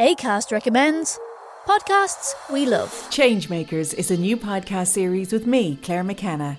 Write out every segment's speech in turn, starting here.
ACAST recommends podcasts we love. Changemakers is a new podcast series with me, Claire McKenna,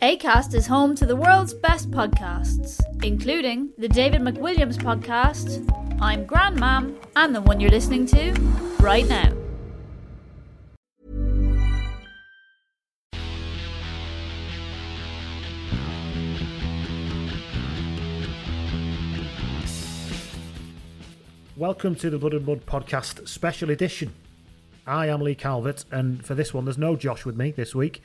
ACAST is home to the world's best podcasts, including the David McWilliams podcast, I'm Grandmam, and the one you're listening to right now. Welcome to the Blood and Mud podcast special edition. I am Lee Calvert, and for this one, there's no Josh with me this week,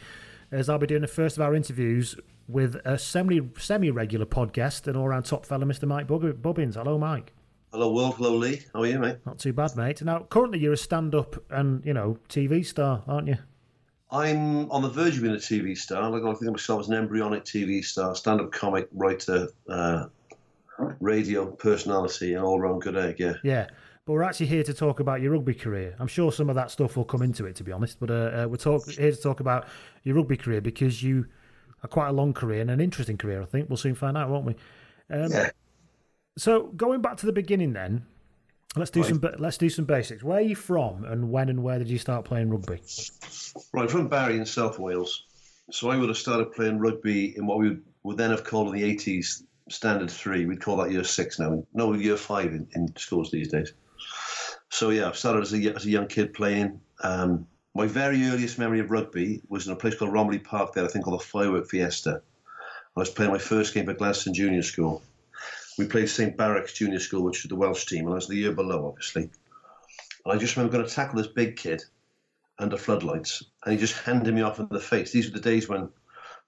as I'll be doing the first of our interviews with a semi semi regular podcast and all round top fella, Mr. Mike Bub- Bubbins. Hello, Mike. Hello, world. Hello, Lee. How are you, mate? Not too bad, mate. Now, currently, you're a stand up and you know TV star, aren't you? I'm on the verge of being a TV star. Like I think of myself as an embryonic TV star, stand-up comic, writer, uh, radio personality, and all-round good egg. Yeah. Yeah. But we're actually here to talk about your rugby career. I'm sure some of that stuff will come into it, to be honest. But uh, uh, we're talk- here to talk about your rugby career because you are quite a long career and an interesting career. I think we'll soon find out, won't we? Um, Yeah. So going back to the beginning, then let's do some ba- let's do some basics. Where are you from, and when and where did you start playing rugby? Right, from Barry in South Wales. So I would have started playing rugby in what we would, would then have called in the 80s standard three. We'd call that year six now. No, year five in, in schools these days. So yeah, I started as a, as a young kid playing. Um, my very earliest memory of rugby was in a place called Romilly Park there, I think called the Firework Fiesta. I was playing my first game for Gladstone Junior School. We played St Baruc's Junior School, which was the Welsh team, and I was the year below, obviously. And I just remember going to tackle this big kid under floodlights, and he just handed me off in the face. These were the days when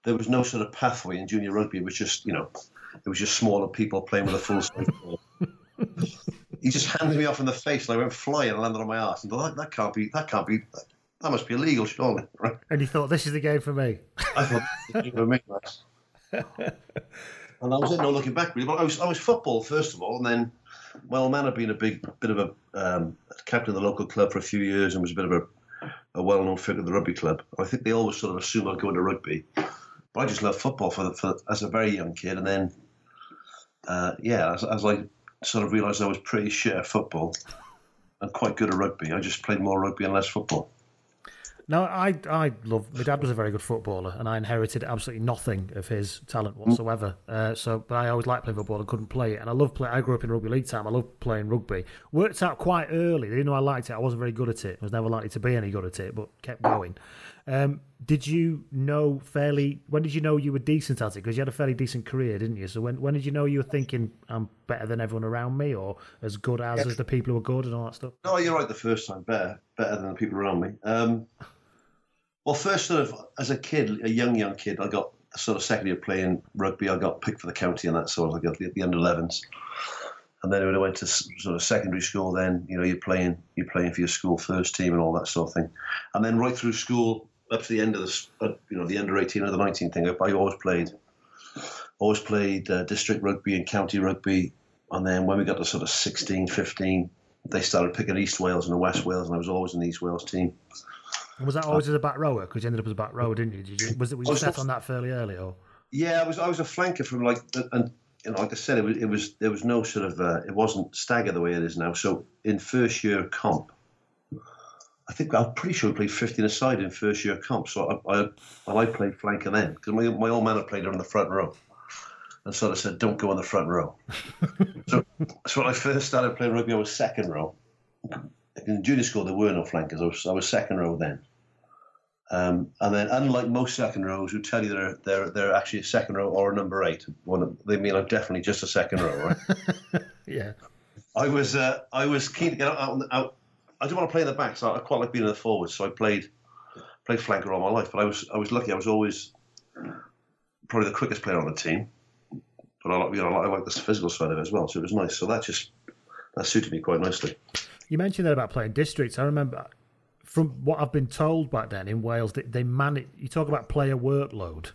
there was no sort of pathway in junior rugby. It was just, you know, it was just smaller people playing with a full strength ball. He just handed me off in the face, and I went flying and landed on my ass. And thought, that, that can't be, that can't be, that must be illegal, surely. Right? And you thought this is the game for me. I thought, you know, me, And I was in no looking back really. But I was I was football first of all, and then my old man had been a big bit of a um, captain of the local club for a few years and was a bit of a, a well known figure of the rugby club. I think they always sort of assumed I'd go into rugby, but I just loved football for, the, for as a very young kid, and then uh, yeah, as, as I sort of realised I was pretty shit at football and quite good at rugby, I just played more rugby and less football. No, I I love. My dad was a very good footballer, and I inherited absolutely nothing of his talent whatsoever. Uh, so, but I always liked playing football and couldn't play it. And I love play. I grew up in rugby league time. I loved playing rugby. Worked out quite early. They didn't know I liked it. I wasn't very good at it. I was never likely to be any good at it, but kept going. Um, did you know fairly? When did you know you were decent at it? Because you had a fairly decent career, didn't you? So when when did you know you were thinking I'm better than everyone around me, or as good as, Yeah. as the people who are good and all that stuff? No, you're right. The first time, better, better than the people around me. Um, well, first sort of as a kid, a young young kid, I got sort of second year playing rugby. I got picked for the county and that sort of like the, the under 11s. And then when I went to sort of secondary school, then you know you're playing you're playing for your school first team and all that sort of thing. And then right through school up to the end of the uh, you know the under 18 or the 19 thing, I, always played always played uh, district rugby and county rugby. And then when we got to sort of 16, 15, they started picking East Wales and the West Wales, and I was always in the East Wales team. And was that always as a back rower? Because you ended up as a back rower, didn't you? Did you was it? I you set on that fairly early, or Yeah, I was I was a flanker from like and you know like I said it was it was there was no sort of uh, it wasn't stagger the way it is now. So in first year comp, I think I'm pretty sure we played 15 aside in first year comp. So I I, and I played flanker then because my my old man had played on the front row, and sort of said don't go on the front row. so so when I first started playing rugby, I was second row. In junior school, there were no flankers. I was I was second row then. Um, and then, unlike most second rows who tell you they're they're they're actually a second row or a number eight, one of, they mean I'm definitely just a second row. Right? yeah? I was uh, I was keen to get out, out, out. I didn't want to play in the back, so I quite like being in the forwards. So I played played flanker all my life. But I was I was lucky. I was always probably the quickest player on the team. But I like you know I like the physical side of it as well. So it was nice. So that just that suited me quite nicely. You mentioned that about playing districts. I remember from what I've been told back then in Wales that they manage. You talk about player workload.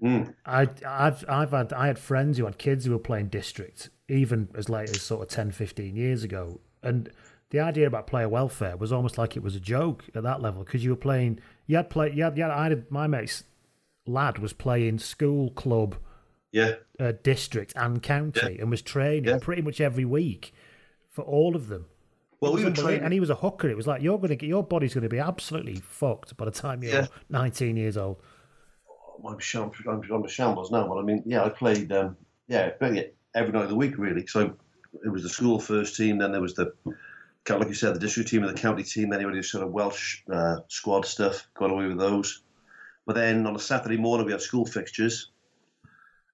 Hmm. I, I've, I've had, I had friends who had kids who were playing district even as late as sort of 10, 15 years ago, and the idea about player welfare was almost like it was a joke at that level because you were playing. You had play. You had, you had. I had my mate's lad was playing school club, Yeah. uh, district and county, and was training Yeah. pretty much every week for all of them. Well, we were training. and he was a hooker. It was like you're gonna get your body's gonna be absolutely fucked by the time you're Yeah. 19 years old. I'm, sham- I'm, I'm a shambles now, but I mean, yeah, I played, um, yeah, every night of the week, really. So it was the school first team, then there was the, like you said, the district team and the county team, anybody anybody sort of Welsh uh, squad stuff, got away with those. But then on a Saturday morning, we had school fixtures.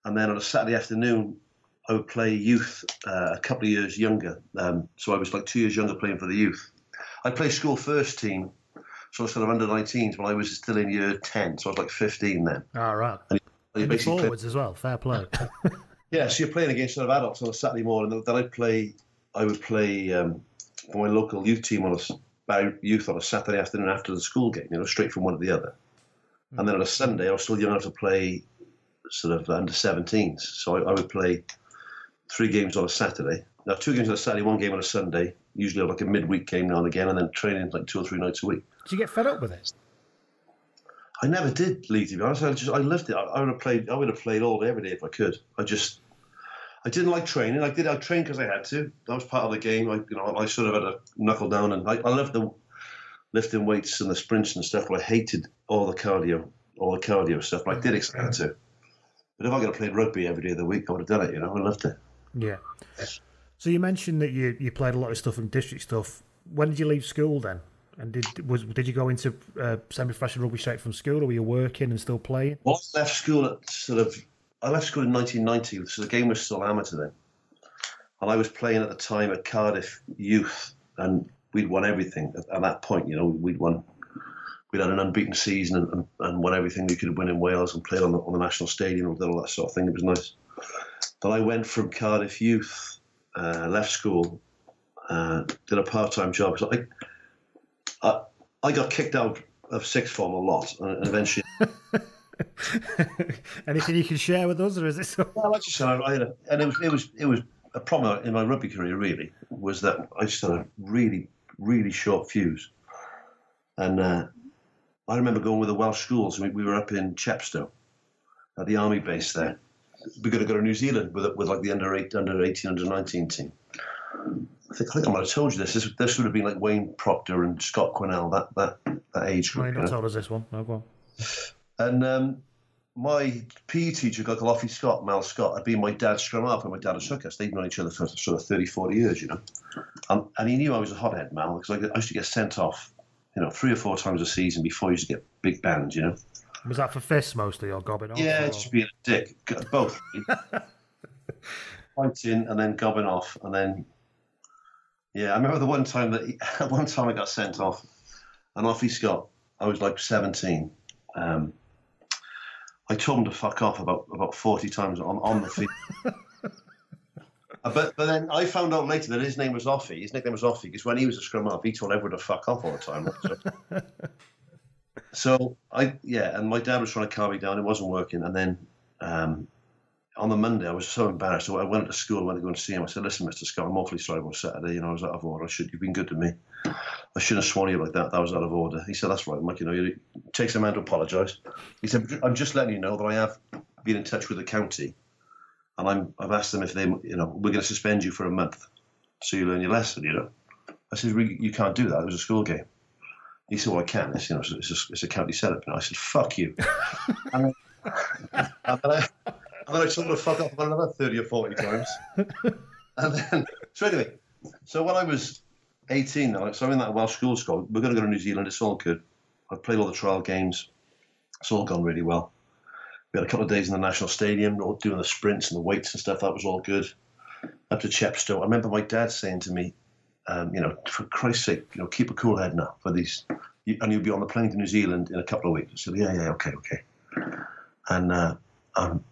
And then on a Saturday afternoon, I would play youth uh, a couple of years younger. Um, so I was like two years younger playing for the youth. I played school first team, so I was sort of under 19s when I was still in year 10, so I was like 15 then. All right. And you And the basically play- forwards as well. Fair play. yeah, so you're playing against sort of adults on a Saturday morning. Then I'd play, I would play um, for my local youth team on a youth on a Saturday afternoon after the school game. You know, straight from one to the other. Hmm. And then on a Sunday, I was still young enough to play sort of under 17s. So I, I would play three games on a Saturday. Now two games on a Saturday, one game on a Sunday. Usually like a midweek game now and again, and then training like two or three nights a week. Did you get fed up with it? I never did leave to be honest. I just I loved it. I, I would have played. I would have played all day every day if I could. I just I didn't like training. I did. I trained because I had to. That was part of the game. I you know I sort of had to knuckle down and I, I loved the lifting weights and the sprints and stuff. But I hated all the cardio, all the cardio stuff. But I did expect I had to. But if I could have played rugby every day of the week, I would have done it. You know, I loved it. Yeah. So you mentioned that you, you played a lot of stuff and district stuff. When did you leave school then? And did was did you go into uh, semi-professional rugby straight from school, or were you working and still playing? Well, I left school at sort of. I left school in 1990, so the game was still amateur then. And I was playing at the time at Cardiff Youth, and we'd won everything at, at that point. You know, we'd won. We'd had an unbeaten season and, and, and won everything we could win in Wales and played on the, on the national stadium and did all that sort of thing. It was nice. But I went from Cardiff Youth, uh, left school, uh, did a part-time job. So I, I, I got kicked out of sixth form a lot, and eventually. Anything you can share with us, or is it so? Well, I just I, I had a, and it was it was it was a problem in my rugby career. Really, was that I just had a really really short fuse, and uh, I remember going with the Welsh schools. We, we were up in Chepstow, at the army base there. We're going to go to New Zealand with with like the under eight, under eighteen, under nineteen team. I think I think I might have told you this. This this would have been like Wayne Proctor and Scott Quinnell that that that age group. you you not know? told us this one. No, go on. And um, my PE teacher, called Offie Scott, Mal Scott, had been my dad's scrum half and my dad had shook us. They'd known each other for sort of 30, 40 years, you know. Um, and he knew I was a hothead, Mal, because I, I used to get sent off you know, three or four times a season before you used to get big bands, you know. Was that for fists mostly or gobbing off? Yeah, or... just being a dick. Both. Fighting and then gobbing off, and then yeah, I remember the one time that he, one time I got sent off, and off he got. I was like seventeen. Um, I told him to fuck off about about forty times on on the field. But but then I found out later that his name was Offie. His nickname was Offie because when he was a scrum half, he told everyone to fuck off all the time. So, so I yeah, and my dad was trying to calm me down. It wasn't working, and then um, on the Monday, I was so embarrassed. So I went to school, and went to go and see him. I said, "Listen, Mister Scott, I'm awfully sorry about Saturday. You know, I was out of order. I should you've been good to me. I shouldn't have sworn you like that. That was out of order." He said, "That's right, Mike. You know, it takes a man to apologise." He said, "I'm just letting you know that I have been in touch with the county, and I'm I've asked them if they, you know, we're going to suspend you for a month, so you learn your lesson. You know." I said, "You can't do that. It was a school game." He said, "Well, I can. It's you know, it's a, it's a county setup." And I said, "Fuck you." and, and I, and then I told to fuck off about another 30 or 40 times. and then, so anyway, so when I was 18, now, so I'm in that Welsh school school, we're going to go to New Zealand, it's all good. I've played all the trial games, it's all gone really well. We had a couple of days in the National Stadium, all doing the sprints and the weights and stuff, that was all good. Up to Chepstow, I remember my dad saying to me, um, you know, for Christ's sake, you know, keep a cool head now for these, and you'll be on the plane to New Zealand in a couple of weeks. I said, yeah, yeah, okay, okay. And uh, um,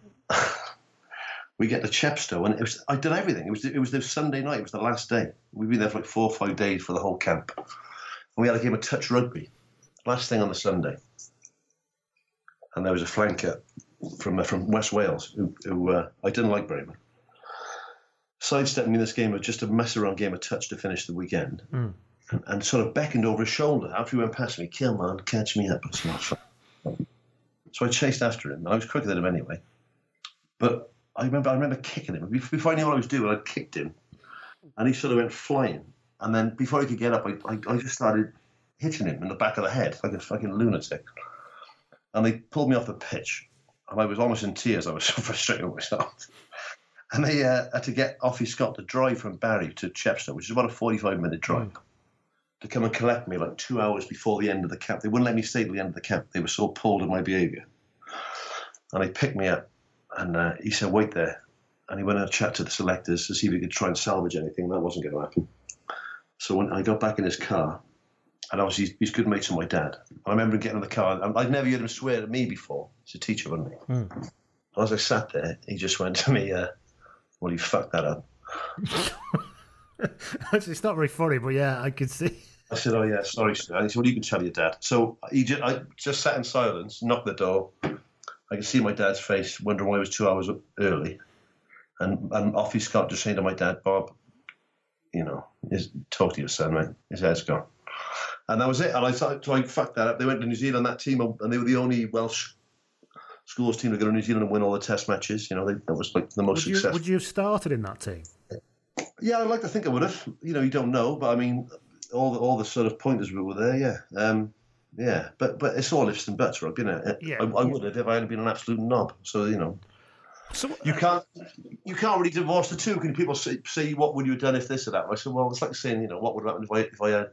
we get to Chepstow, and it was I'd done everything. It was it was the Sunday night. It was the last day. We'd been there for like four or five days for the whole camp, and we had a game of touch rugby. Last thing on the Sunday, and there was a flanker from uh, from West Wales who, who uh, I didn't like very much. Sidestepped me in this game of just a mess around game of touch to finish the weekend, mm. and, and, sort of beckoned over his shoulder after he went past me. Come on, catch me up. So I chased after him, and I was quicker than him anyway. But I remember, I remember kicking him before I knew what I was doing. I kicked him, and he sort of went flying. And then before he could get up, I, I, I just started hitting him in the back of the head like a fucking lunatic. And they pulled me off the pitch, and I was almost in tears. I was so frustrated with myself. And they uh, had to get Offie Scott to drive from Barry to Chepstow, which is about a 45 minute drive, mm. to come and collect me like two hours before the end of the camp. They wouldn't let me stay till the end of the camp. They were so appalled at my behaviour. And they picked me up, and uh, he said, wait there. And he went and chat to the selectors to see if he could try and salvage anything. That wasn't going to happen. So when I got back in his car, and obviously he's good mates with my dad. I remember getting in the car. And I'd never heard him swear at me before. He's a teacher, wasn't he? Mm. As I sat there, he just went to me, uh, "Well, you fucked that up." it's not very funny, but yeah, I could see. I said, "Oh yeah, sorry, sir." And he said, "Well, you can tell your dad." So he just, I just sat in silence, knocked the door. I could see my dad's face, wondering why he was two hours early, and and off he Scott just saying to my dad, "Bob, you know, is talk to your son, mate. His head's gone." And that was it. And I thought, so I fucked that up. They went to New Zealand, that team, and they were the only Welsh schools team to go to New Zealand and win all the test matches. You know, they, that was like the most would you, successful. Would you have started in that team? Yeah, I'd like to think I would have. You know, you don't know, but I mean, all the all the sort of pointers were there. Yeah, um, yeah. But but it's all ifs and buts, Rob. You know, Yeah. I, I would have if I hadn't been an absolute knob. So you know, So you uh, can't you can't really divorce the two. Can people say, say what would you have done if this or that? I said, well, it's like saying you know what would happen if I if I had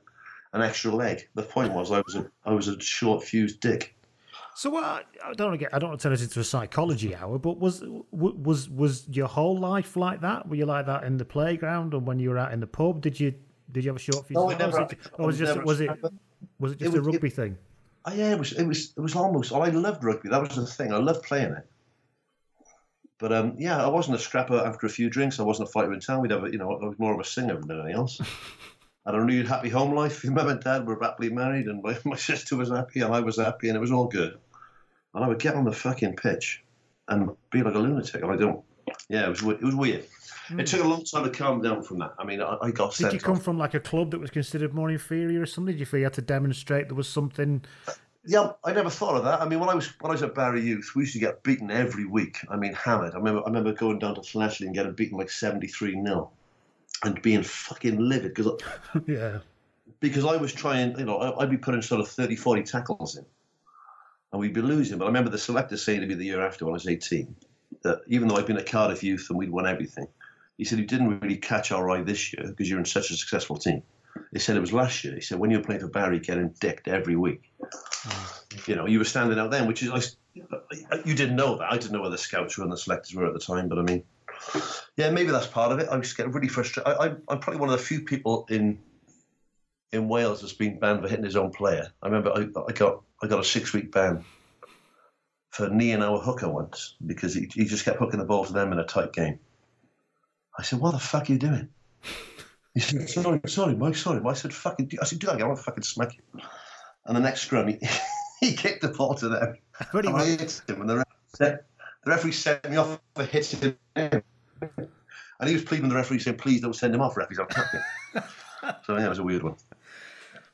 an extra leg. The point was I was a I was a short fused dick. So what? I don't want to get. I don't want to turn it into a psychology hour. But was was was your whole life like that? Were you like that in the playground and when you were out in the pub? Did you did you have a short fuse? No, I or never- was it, or was it just was it was it just It a was- rugby thing? Oh, yeah, it was it was it was almost. Oh, I loved rugby. That was the thing. I loved playing it. But um, yeah, I wasn't a scrapper after a few drinks. I wasn't a fighter in town. We'd have, a, you know, I was more of a singer than anything else. I had a renewed happy home life. My Mum and dad were happily married, and my, my sister was happy, and I was happy, and it was all good. And I would get on the fucking pitch and be like a lunatic. And I don't. Yeah, it was it was weird. It took a long time to calm down from that. I mean, I, I got. Did you come off. from like a club that was considered more inferior or something? Did you feel you had to demonstrate there was something? Yeah, I never thought of that. I mean, when I was when I was at Barry Youth, we used to get beaten every week. I mean, hammered. I remember I remember going down to Flashley and getting beaten like seventy three 0 and being fucking livid because yeah. because I was trying. You know, I- I'd be putting sort of 30, 40 tackles in, and we'd be losing. But I remember the selector saying to me the year after when I was eighteen that even though I'd been at Cardiff Youth and we'd won everything, he said you didn't really catch our eye this year because you're in such a successful team. He said it was last year. He said when you were playing for Barry, getting dicked every week. Ah. You know, you were standing out then, which is I, you didn't know that. I didn't know where the scouts were and the selectors were at the time, but I mean, yeah, maybe that's part of it. I was getting really frustrated. I, I'm, I'm probably one of the few people in in Wales that's been banned for hitting his own player. I remember I, I got I got a six week ban for kneeing our hooker once because he, he just kept hooking the ball to them in a tight game. I said, "What the fuck are you doing?" He said, "Sorry, sorry, Mike, sorry." I said, "Fucking," I said, "Do that again. I want to fucking smack you." And the next scrum, he, he kicked the ball to them. Pretty and I hit him, and the referee, the referee sent me off for hitting him. And he was pleading with the referee saying, "Please don't send him off, referees. I'll tap him." so yeah, it was a weird one.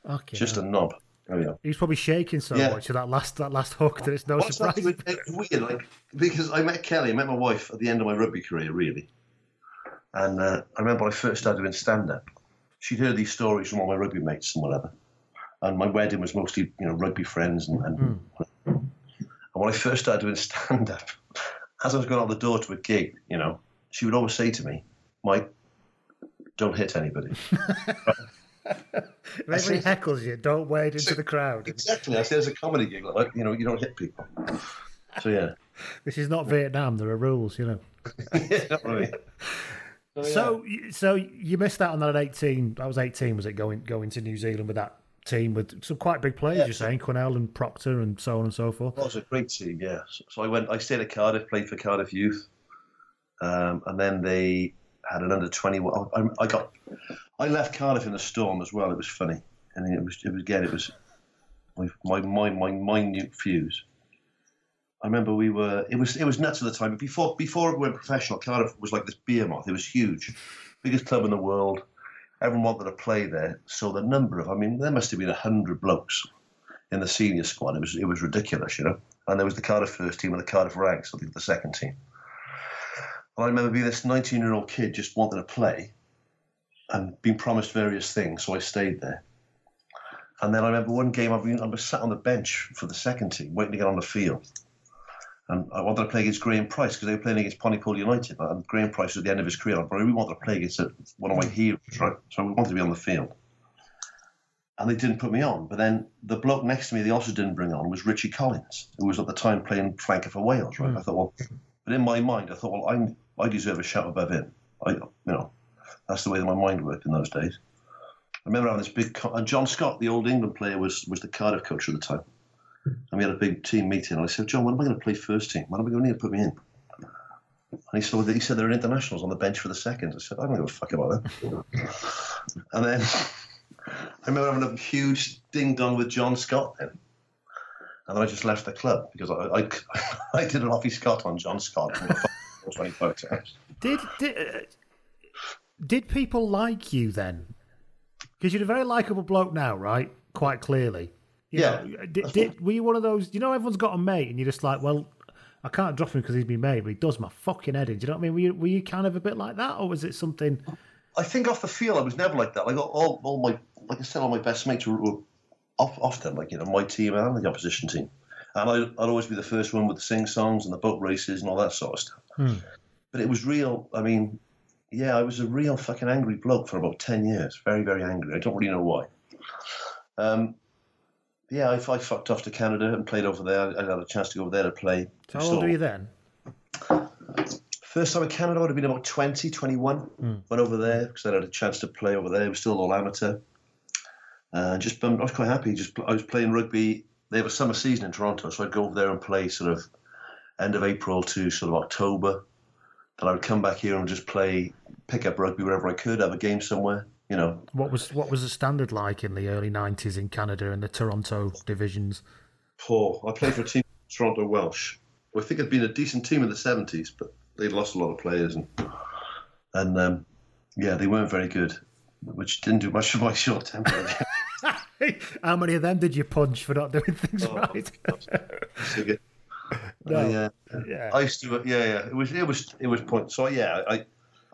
Okay. Just a knob. We go. He was probably shaking so Yeah. much at that last that last hook that it's no What's that surprise. It's weird, like because I met Kelly, I met my wife at the end of my rugby career, really. And uh, I remember when I first started doing stand up. She'd heard these stories from all my rugby mates and whatever. And my wedding was mostly, you know, rugby friends. And, and, and when I first started doing stand up, as I was going out the door to a gig, you know, she would always say to me, Mike, don't hit anybody. If anybody heckles you, don't wade into the crowd. exactly. I said, it's a comedy gig, like, you know, you don't hit people. So, yeah. This is not Vietnam. There are rules, you know. yeah, know what I mean? So, y- so you missed out on that at eighteen. I was eighteen. Was it going going to New Zealand with that team with some quite big players? Yeah. You're saying Quinnell and Proctor and so on and so forth. Well, it was a great team, yeah. So, so I went. I stayed at Cardiff, played for Cardiff Youth, um, and then they had an under twenty. I, I got. I left Cardiff in a storm as well. It was funny, and it was. It was again. It was my my my, my minute fuse. I remember we were. It was. It was nuts at the time. Before before it went professional, Cardiff was like this beer moth. It was huge, biggest club in the world. Everyone wanted to play there. So the number of. I mean, there must have been hundred blokes in the senior squad. It was it was ridiculous, you know. And there was the Cardiff first team and the Cardiff Rags, I think the second team. And I remember being this 19 year old kid just wanting to play and being promised various things, so I stayed there. And then I remember one game I, been, I was sat on the bench for the second team, waiting to get on the field. And I wanted to play against Graham Price because they were playing against Pontypool United. And Graham Price was at the end of his career. I really wanted to play against one of my heroes, right? So I wanted to be on the field and they didn't put me on. But then the bloke next to me they also didn't bring on was Richie Collins, who was at the time playing flanker for Wales, right? Hmm. I thought, well, but in my mind, I thought, well, I'm, I deserve a shout above him. I, you know, that's the way that my mind worked in those days. I remember having this big, and John Scott, the old England player, was was the Cardiff coach at the time. And we had a big team meeting, and I said, John, when am I going to play first team? When am I going to put me in? And he said, he said there are internationals on the bench for the seconds. I said, I don't give a fuck about that. and then I remember having a huge ding dong with John Scott then. And then I just left the club because I, I, I did an offie Scott on John Scott from the 25 times. Did did, uh, did people like you then? Because you're a very likable bloke now, right? Quite clearly. You Yeah, know, did, did, were you one of those? You know, everyone's got a mate, and you're just like, well, I can't drop him because he's my mate, but he does my fucking head in. Do you know what I mean? Were you, were you kind of a bit like that, or was it something? I think off the field, I was never like that. Like all, all my, like I said, all my best mates were, were off, often like you know my team and the opposition team, and I'd, I'd always be the first one with the sing songs and the boat races and all that sort of stuff. Hmm. But it was real. I mean, yeah, I was a real fucking angry bloke for about ten years. Very, very angry. I don't really know why. Um, yeah, I, I fucked off to Canada and played over there. I had a chance to go over there to play. How old were you then? First time in Canada, I would have been about 20, 21. Hmm. Went over there because I had a chance to play over there. It was still all amateur. Uh, just I was quite happy. Just I was playing rugby. They have a summer season in Toronto, so I'd go over there and play sort of end of April to sort of October. Then I would come back here and just play, pick up rugby wherever I could, have a game somewhere. You know, What was what was the standard like in the early '90s in Canada and the Toronto divisions? poor. I played for a team, Toronto Welsh. I think it'd been a decent team in the seventies, but they'd lost a lot of players and and um, yeah, they weren't very good, which didn't do much for my short temper. How many of them did you punch for not doing things Oh, right? No. I, uh, Yeah. I used to, yeah, yeah. It was, it was, it was point. So yeah, I.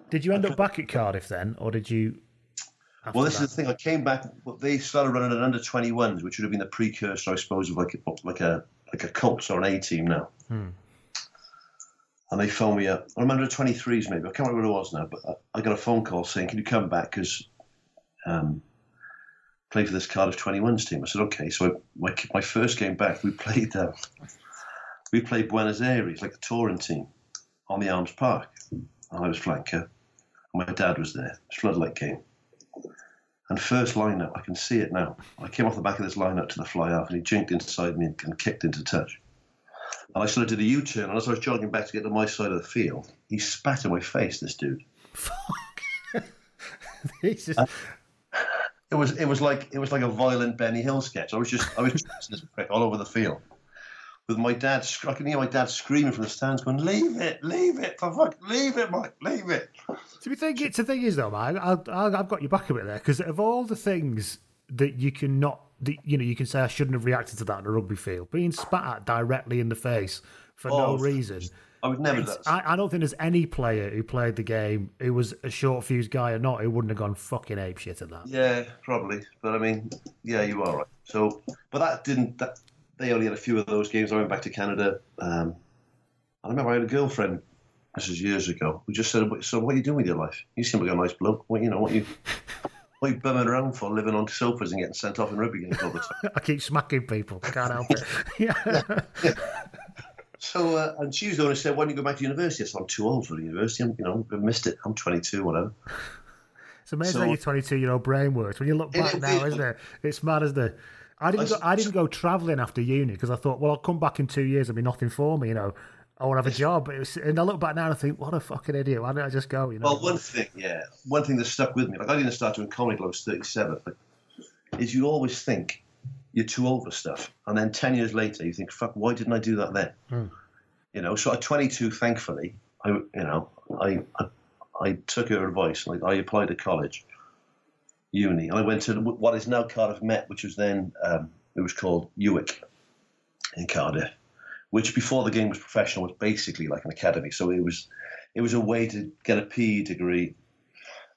Did you end up back at Cardiff then, or did you? Well, this that? is the thing. I came back. well, They started running an under twenty ones, which would have been the precursor, I suppose, of like like a like a Colts or an A team now. Hmm. And they phoned me up. I'm under twenty threes, maybe. I can't remember what it was now, but I, I got a phone call saying, "Can you come back?" Because um, play for this Cardiff 21s team. I said, okay. So I, my, my first game back, we played uh, we played Buenos Aires, like the touring team, on the Arms Park. And I was flanker. And my dad was there. It was floodlight game. And first lineup, I can see it now. I came off the back of this lineup to the fly half, and he jinked inside me and, and kicked into touch. And I sort of did a U turn, and as I was jogging back to get to my side of the field, he spat in my face, this dude. just... uh, it was it was like it was like a violent Benny Hill sketch. I was just I was just all over the field with my dad. I can hear my dad screaming from the stands, going, "Leave it, leave it, for fuck, leave it, Mike, leave it." To be thinking, the thing is though, man, I, I've got your back a bit there because of all the things that you can not, that, you know, you can say I shouldn't have reacted to that in a rugby field, being spat at directly in the face for oh, no reason. I would never. I, I, don't think there's any player who played the game who was a short fuse guy or not who wouldn't have gone fucking ape shit at that. Yeah, probably. But I mean, yeah, you are right. So, but that didn't. That they only had a few of those games. I went back to Canada. Um, I remember I had a girlfriend. This is years ago. Who just said, "So what are you doing with your life? You seem like a nice bloke. What you know? What you?" What are you bumming around for, living on sofas and getting sent off in rugby games all the time? I keep smacking people. I can't help it. yeah. yeah. So, uh, and she was going to say, why don't you go back to university? I said, I'm too old for the university. I'm, you know, I've missed it. I'm 22, whatever. It's amazing so, how your 22 year old brain works. When you look back it, now, is not it? It's mad, isn't it? I didn't. I, go, I didn't go travelling after uni because I thought, well, I'll come back in two years. There'll be nothing for me, you know. I won't have a job. Was, and I look back now and I think, what a fucking idiot. Why didn't I just go? You know. Well, one thing, yeah, one thing that stuck with me. Like I didn't start doing comedy until I was thirty-seven. But is you always think you're too old for stuff, and then ten years later you think, fuck, why didn't I do that then? Hmm. You know, so at 22, thankfully, I you know I I, I took her advice. Like I applied to college, uni. And I went to what is now Cardiff Met, which was then um, it was called UWIC in Cardiff, which before the game was professional was basically like an academy. So it was it was a way to get a PE degree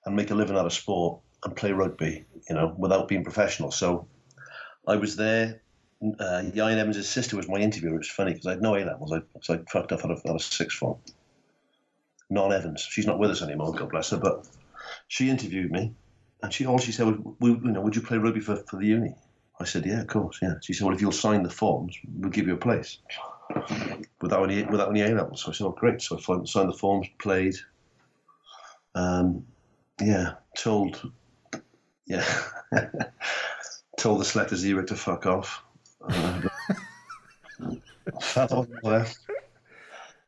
and make a living out of sport and play rugby, you know, without being professional. So I was there uh, Ieuan Evans' sister was my interviewer. It was funny because I had no A levels. I, so I fucked off out of, out of sixth form. Non Evans. She's not with us anymore, God bless her. But she interviewed me, and she all she said was, you know, "Would you play rugby for, for the uni?" I said, "Yeah, of course, yeah." She said, "Well, if you'll sign the forms, we'll give you a place." Without any without any A levels, so I said, "Oh, great!" So I signed the forms, played. Um, yeah, told, yeah, told the selectors Zero to fuck off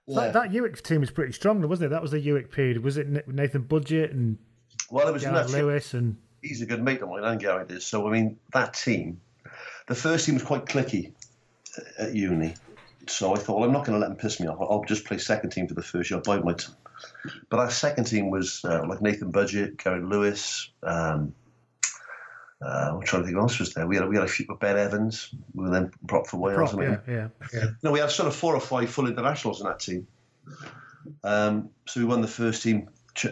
that, that UWIC team was pretty strong, wasn't it? That was the UWIC period. Was it Nathan Budgett and well, it was Gareth Lewis and he's a good mate of mine, and Gareth is. So I mean, that team, the first team was quite clicky at uni. So I thought, well, I'm not going to let them piss me off. I'll just play second team for the first year. I'll bide my time. But our second team was uh, like Nathan Budgett, Gareth Lewis. Um, uh, I'm trying to think who else was there. We had we had a few Ben Evans, we were then prop for Wales. Prop, yeah, yeah, yeah. No, we had sort of four or five full internationals in that team. Um, so we won the first team.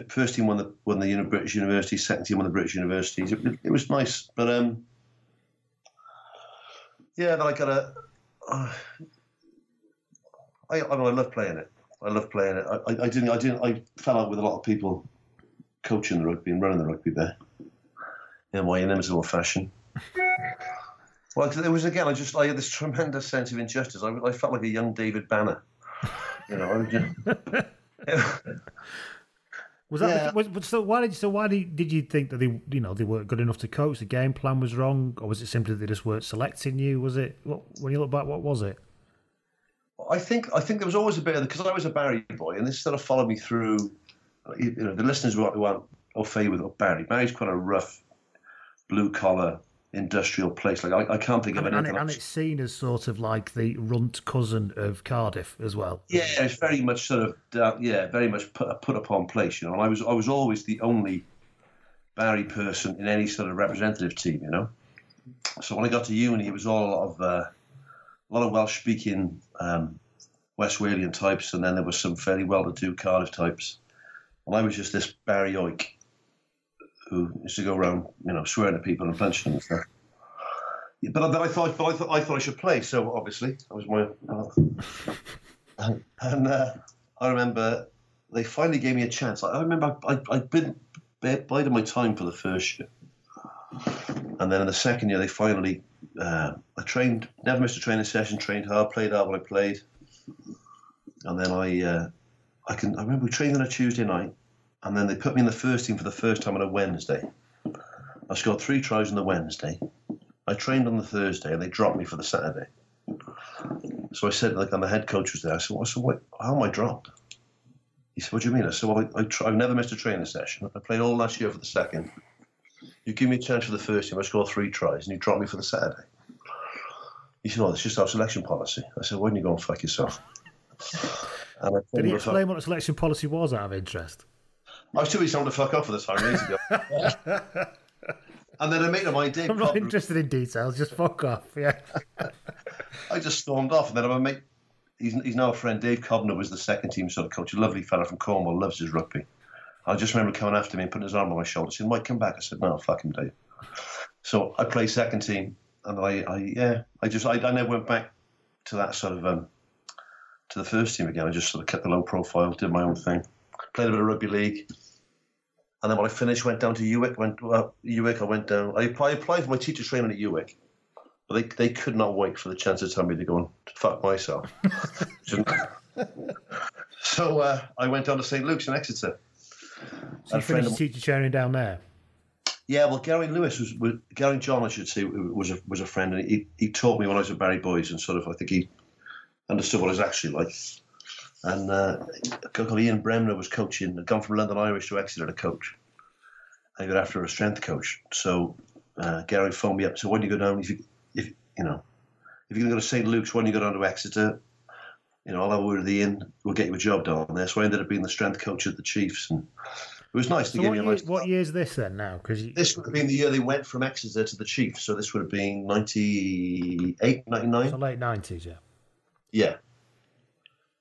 First team won the won the British University. Second team won the British Universities. It, it, was nice, but um, yeah, then I got a. Uh, I, I mean, I love playing it. I love playing it. I, I, I didn't. I didn't. I fell out with a lot of people coaching the rugby and running the rugby there in my inimitable fashion. well, it was again. I just I had this tremendous sense of injustice. I, I felt like a young David Banner. You know, I was just. Was that yeah. was, so? Why did so? Why did, did you think that they you know they weren't good enough to coach? The game plan was wrong, or was it simply they just weren't selecting you? Was it what, when you look back? What was it? I think I think there was always a bit of because I was a Barry boy, and this sort of followed me through. You know, the listeners who aren't au fait with Barry. Barry's quite a rough blue collar industrial place. Like I, I can't think of and, anything. And, and, it's seen as sort of like the runt cousin of Cardiff as well. Yeah, it's very much sort of uh, yeah, very much put put upon place. You know, and I was I was always the only Barry person in any sort of representative team. You know, so when I got to uni, it was all a lot of uh, a lot of Welsh speaking um, West Walian types, and then there were some fairly well to do Cardiff types. And I was just this Barry Oik who used to go around, you know, swearing at people and punching them and stuff. Yeah, but, but I thought, but I thought, I thought I should play. So obviously, that was my. Uh, and uh, I remember they finally gave me a chance. I, I remember I, I'd been biding my time for the first year. And then in the second year, they finally, uh, I trained, never missed a training session, trained hard, played hard when I played. And then I, uh, I can, I remember we trained on a Tuesday night, and then they put me in the first team for the first time on a Wednesday. I scored three tries on the Wednesday. I trained on the Thursday, and they dropped me for the Saturday. So I said, like, and the head coach was there. I said, well, so what, how am I dropped? He said, what do you mean? I said, well, I, I try, I've never missed a training session. I played all last year for the second. You give me a chance for the first team, I score three tries, and you drop me for the Saturday. He said, no, it's just our selection policy. I said, why don't you go and fuck yourself? And Did he explain what the selection policy was out of interest? I was too busy to fuck off for the time years ago. and then a mate of mine. I'm not interested in details. Just fuck off. Yeah. I just stormed off, and then my mate. He's, he's now a friend. Dave Cobner was the second team sort of coach. A lovely fella from Cornwall, loves his rugby. I just remember coming after me and putting his arm on my shoulder, saying, "Mike, come back." I said, "No, fuck him, Dave." So I played second team, and I, I yeah, I just I, I never went back to that sort of um, to the first team again. I just sort of kept the low profile, did my own thing, played a bit of rugby league, and then when I finished, went down to UWIC. Went well, UWIC. I went down. I applied, applied for my teacher training at UWIC, but they, they could not wait for the chance to tell me to go and fuck myself. so uh, I went down to St Luke's in Exeter. So you finished teacher training down there. Yeah, well, Gary Lewis was, was Gary John, I should say, was a was a friend, and he he taught me when I was at Barry Boys, and sort of I think he understood what it was actually like. And uh, a guy called Ian Bremner was coaching. I'd gone from London Irish to Exeter to coach. I got after a strength coach. So uh, Gary phoned me up. So when you go down, if you, if you know, if you're going to go to St Luke's, when you go down to Exeter, you know, I'll have a word with Ian. We'll get you a job down there. So I ended up being the strength coach at the Chiefs, and it was nice so to give me a year, nice. What year is this then? Now, because you... this would have been the year they went from Exeter to the Chiefs. So this would have been 98, 99. So late nineties, yeah. Yeah.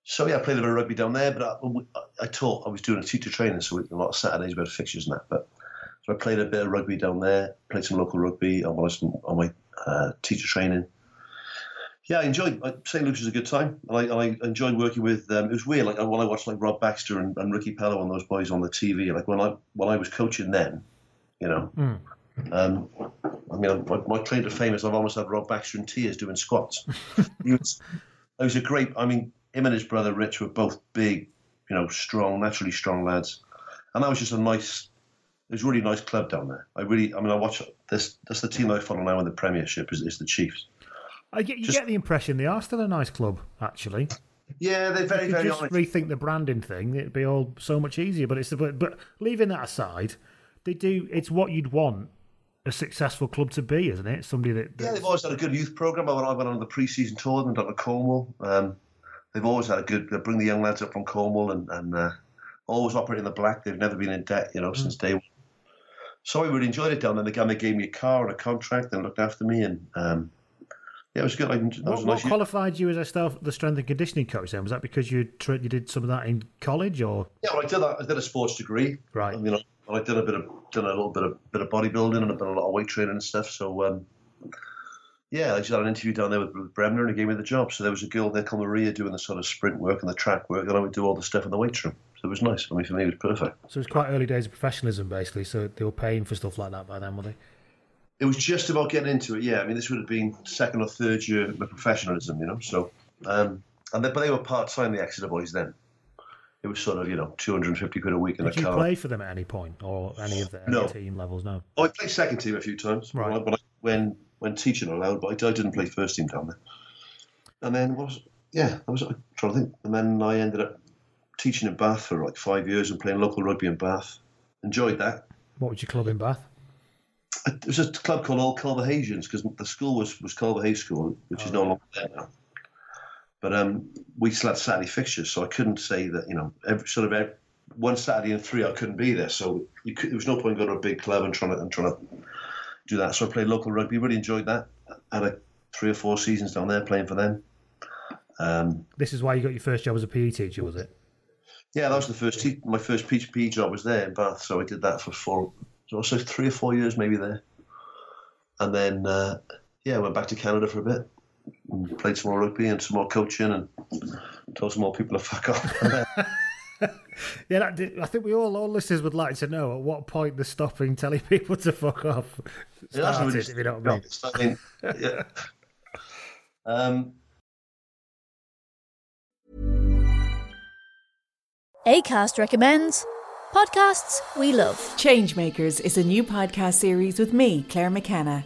So yeah, I played a bit of rugby down there, but I, I taught. I was doing a teacher training, so we a lot of Saturdays we had fixtures and that. But so I played a bit of rugby down there, played some local rugby on my on my uh, teacher training. Yeah, I enjoyed. St. Luke's was a good time, and I, I enjoyed working with. Um, it was weird, like when I watched like Rob Baxter and, and Ricky Pellow and those boys on the TV. Like when I when I was coaching them, you know. Mm. Um, I mean, my, my claim to fame is I've almost had Rob Baxter in tears doing squats. he was, it was a great. I mean, him and his brother Rich were both big, you know, strong, naturally strong lads, and that was just a nice. It was a really nice club down there. I really, I mean, I watch this. That's the team I follow now in the Premiership is, is the Chiefs. I get you just, get the impression they are still a nice club, actually. Yeah, they're very, very. Just honest. rethink the branding thing; it'd be all so much easier. But it's the, but, but leaving that aside, they do. It's what you'd want a successful club to be, isn't it? Somebody that yeah, they've always had a good youth program. I went, on the pre-season tour and down to Cornwall. Um, they've always had a good. They bring the young lads up from Cornwall and and uh, always operate in the black. They've never been in debt, you know, mm. since day one. So I really enjoyed it down there. Again, they gave me a car and a contract and looked after me and. Um, yeah, it was good. I, what, was what qualified you as a staff, the strength and conditioning coach? Then was that because you tra- you did some of that in college, or yeah, well, I did that. I did a sports degree, right? You know, I did a bit of done a little bit of bit of bodybuilding and I've done a lot of weight training and stuff. So um, yeah, I just had an interview down there with, with Bremner and he gave me the job. So there was a girl there called Maria doing the sort of sprint work and the track work, and I would do all the stuff in the weight room. So it was nice. I mean, for me, it was perfect. So it was quite early days of professionalism, basically. So they were paying for stuff like that by then, were they? It was just about getting into it. Yeah, I mean, this would have been second or third year of professionalism, you know. So, um, and they, but they were part time, the Exeter boys then. It was sort of you know 250 quid a week in Did a you play for them at any point or any of their No. team levels? No. Oh, I played second team a few times. Right. When, I, when, when teaching allowed, but I, I didn't play first team down there. And then what was yeah, I was I'm trying to think. And then I ended up teaching in Bath for like five years and playing local rugby in Bath. Enjoyed that. What was your club in Bath? It was a club called Old Culverhaysians because the school was was Culverhay School, which is no longer there now. But um, we still had Saturday fixtures, so I couldn't say that you know every sort of every, one Saturday and three I couldn't be there. So you could, there was no point going to a big club and trying to and trying to do that. So I played local rugby, really enjoyed that. Had a, three or four seasons down there playing for them. Um, This is why you got your first job as a PE teacher, was it? yeah, that was the first te- my first PE job was there in Bath, so I did that for four, so also three or four years maybe there, and then uh, yeah, I went back to Canada for a bit, and played some more rugby and some more coaching, and told some more people to fuck off. And then, yeah, that did, I think we all, all listeners would like to know at what point they're stopping telling people to fuck off. Yeah, that's Started, really if you know what I mean. I mean, yeah. Um, ACAST recommends podcasts we love. Changemakers is a new podcast series with me, Claire McKenna,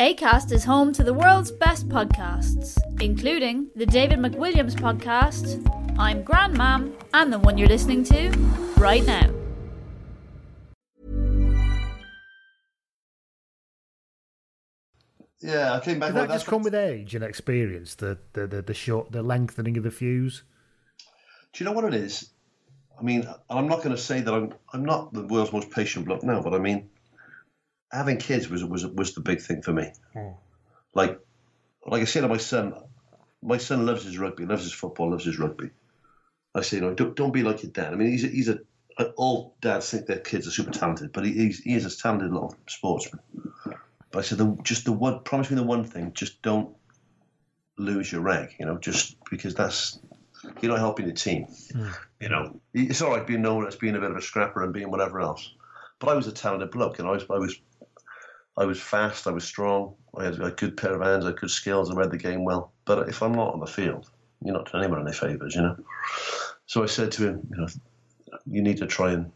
ACAST is home to the world's best podcasts, including the David McWilliams podcast, I'm Grandmam, and the one you're listening to right now. yeah, I came back. Did that just come with age and experience? The the the, the short, the lengthening of the fuse. Do you know what it is? I mean, I'm not going to say that I'm I'm not the world's most patient bloke now, but I mean, having kids was was was the big thing for me. Hmm. Like, like I say to my son, my son loves his rugby, loves his football, loves his rugby. I say, you know, don't, don't be like your dad. I mean, he's a, he's a all dads think their kids are super talented, but he, he's, he is a talented little sportsman. But I said, the, just the one, promise me the one thing, just don't lose your reg, you know, just because that's you're not helping the team. Hmm. You know, it's all right being known as being a bit of a scrapper and being whatever else. But I was a talented bloke, and I was, I was, I was fast. I was strong. I had a good pair of hands. I had good skills. I read the game well. But if I'm not on the field, you're not doing anyone any favors, you know. So I said to him, you know, you need to try and.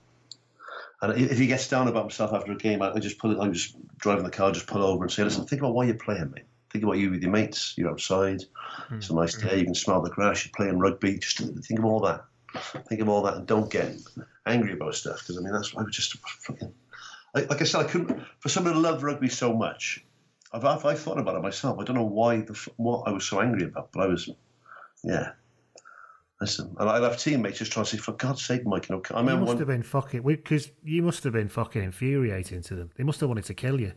And if he gets down about himself after a game, I I just pull it. I'm just driving the car, just pull over and say, listen, think about why you're playing, mate. Think about you with your mates. You're outside. It's a nice mm-hmm. day. You can smell the grass. You're playing rugby. Just think of all that. Think of all that, and don't get angry about stuff. Because I mean, that's I was just fucking. Like, like I said, I couldn't. For someone to love rugby so much, I've, I've, I've thought about it myself. I don't know why the what I was so angry about, but I was, yeah. Listen, and I'd have teammates just trying to say, for God's sake, Mike, you know, I You remember must one, have been fucking because you must have been fucking infuriating to them. They must have wanted to kill you,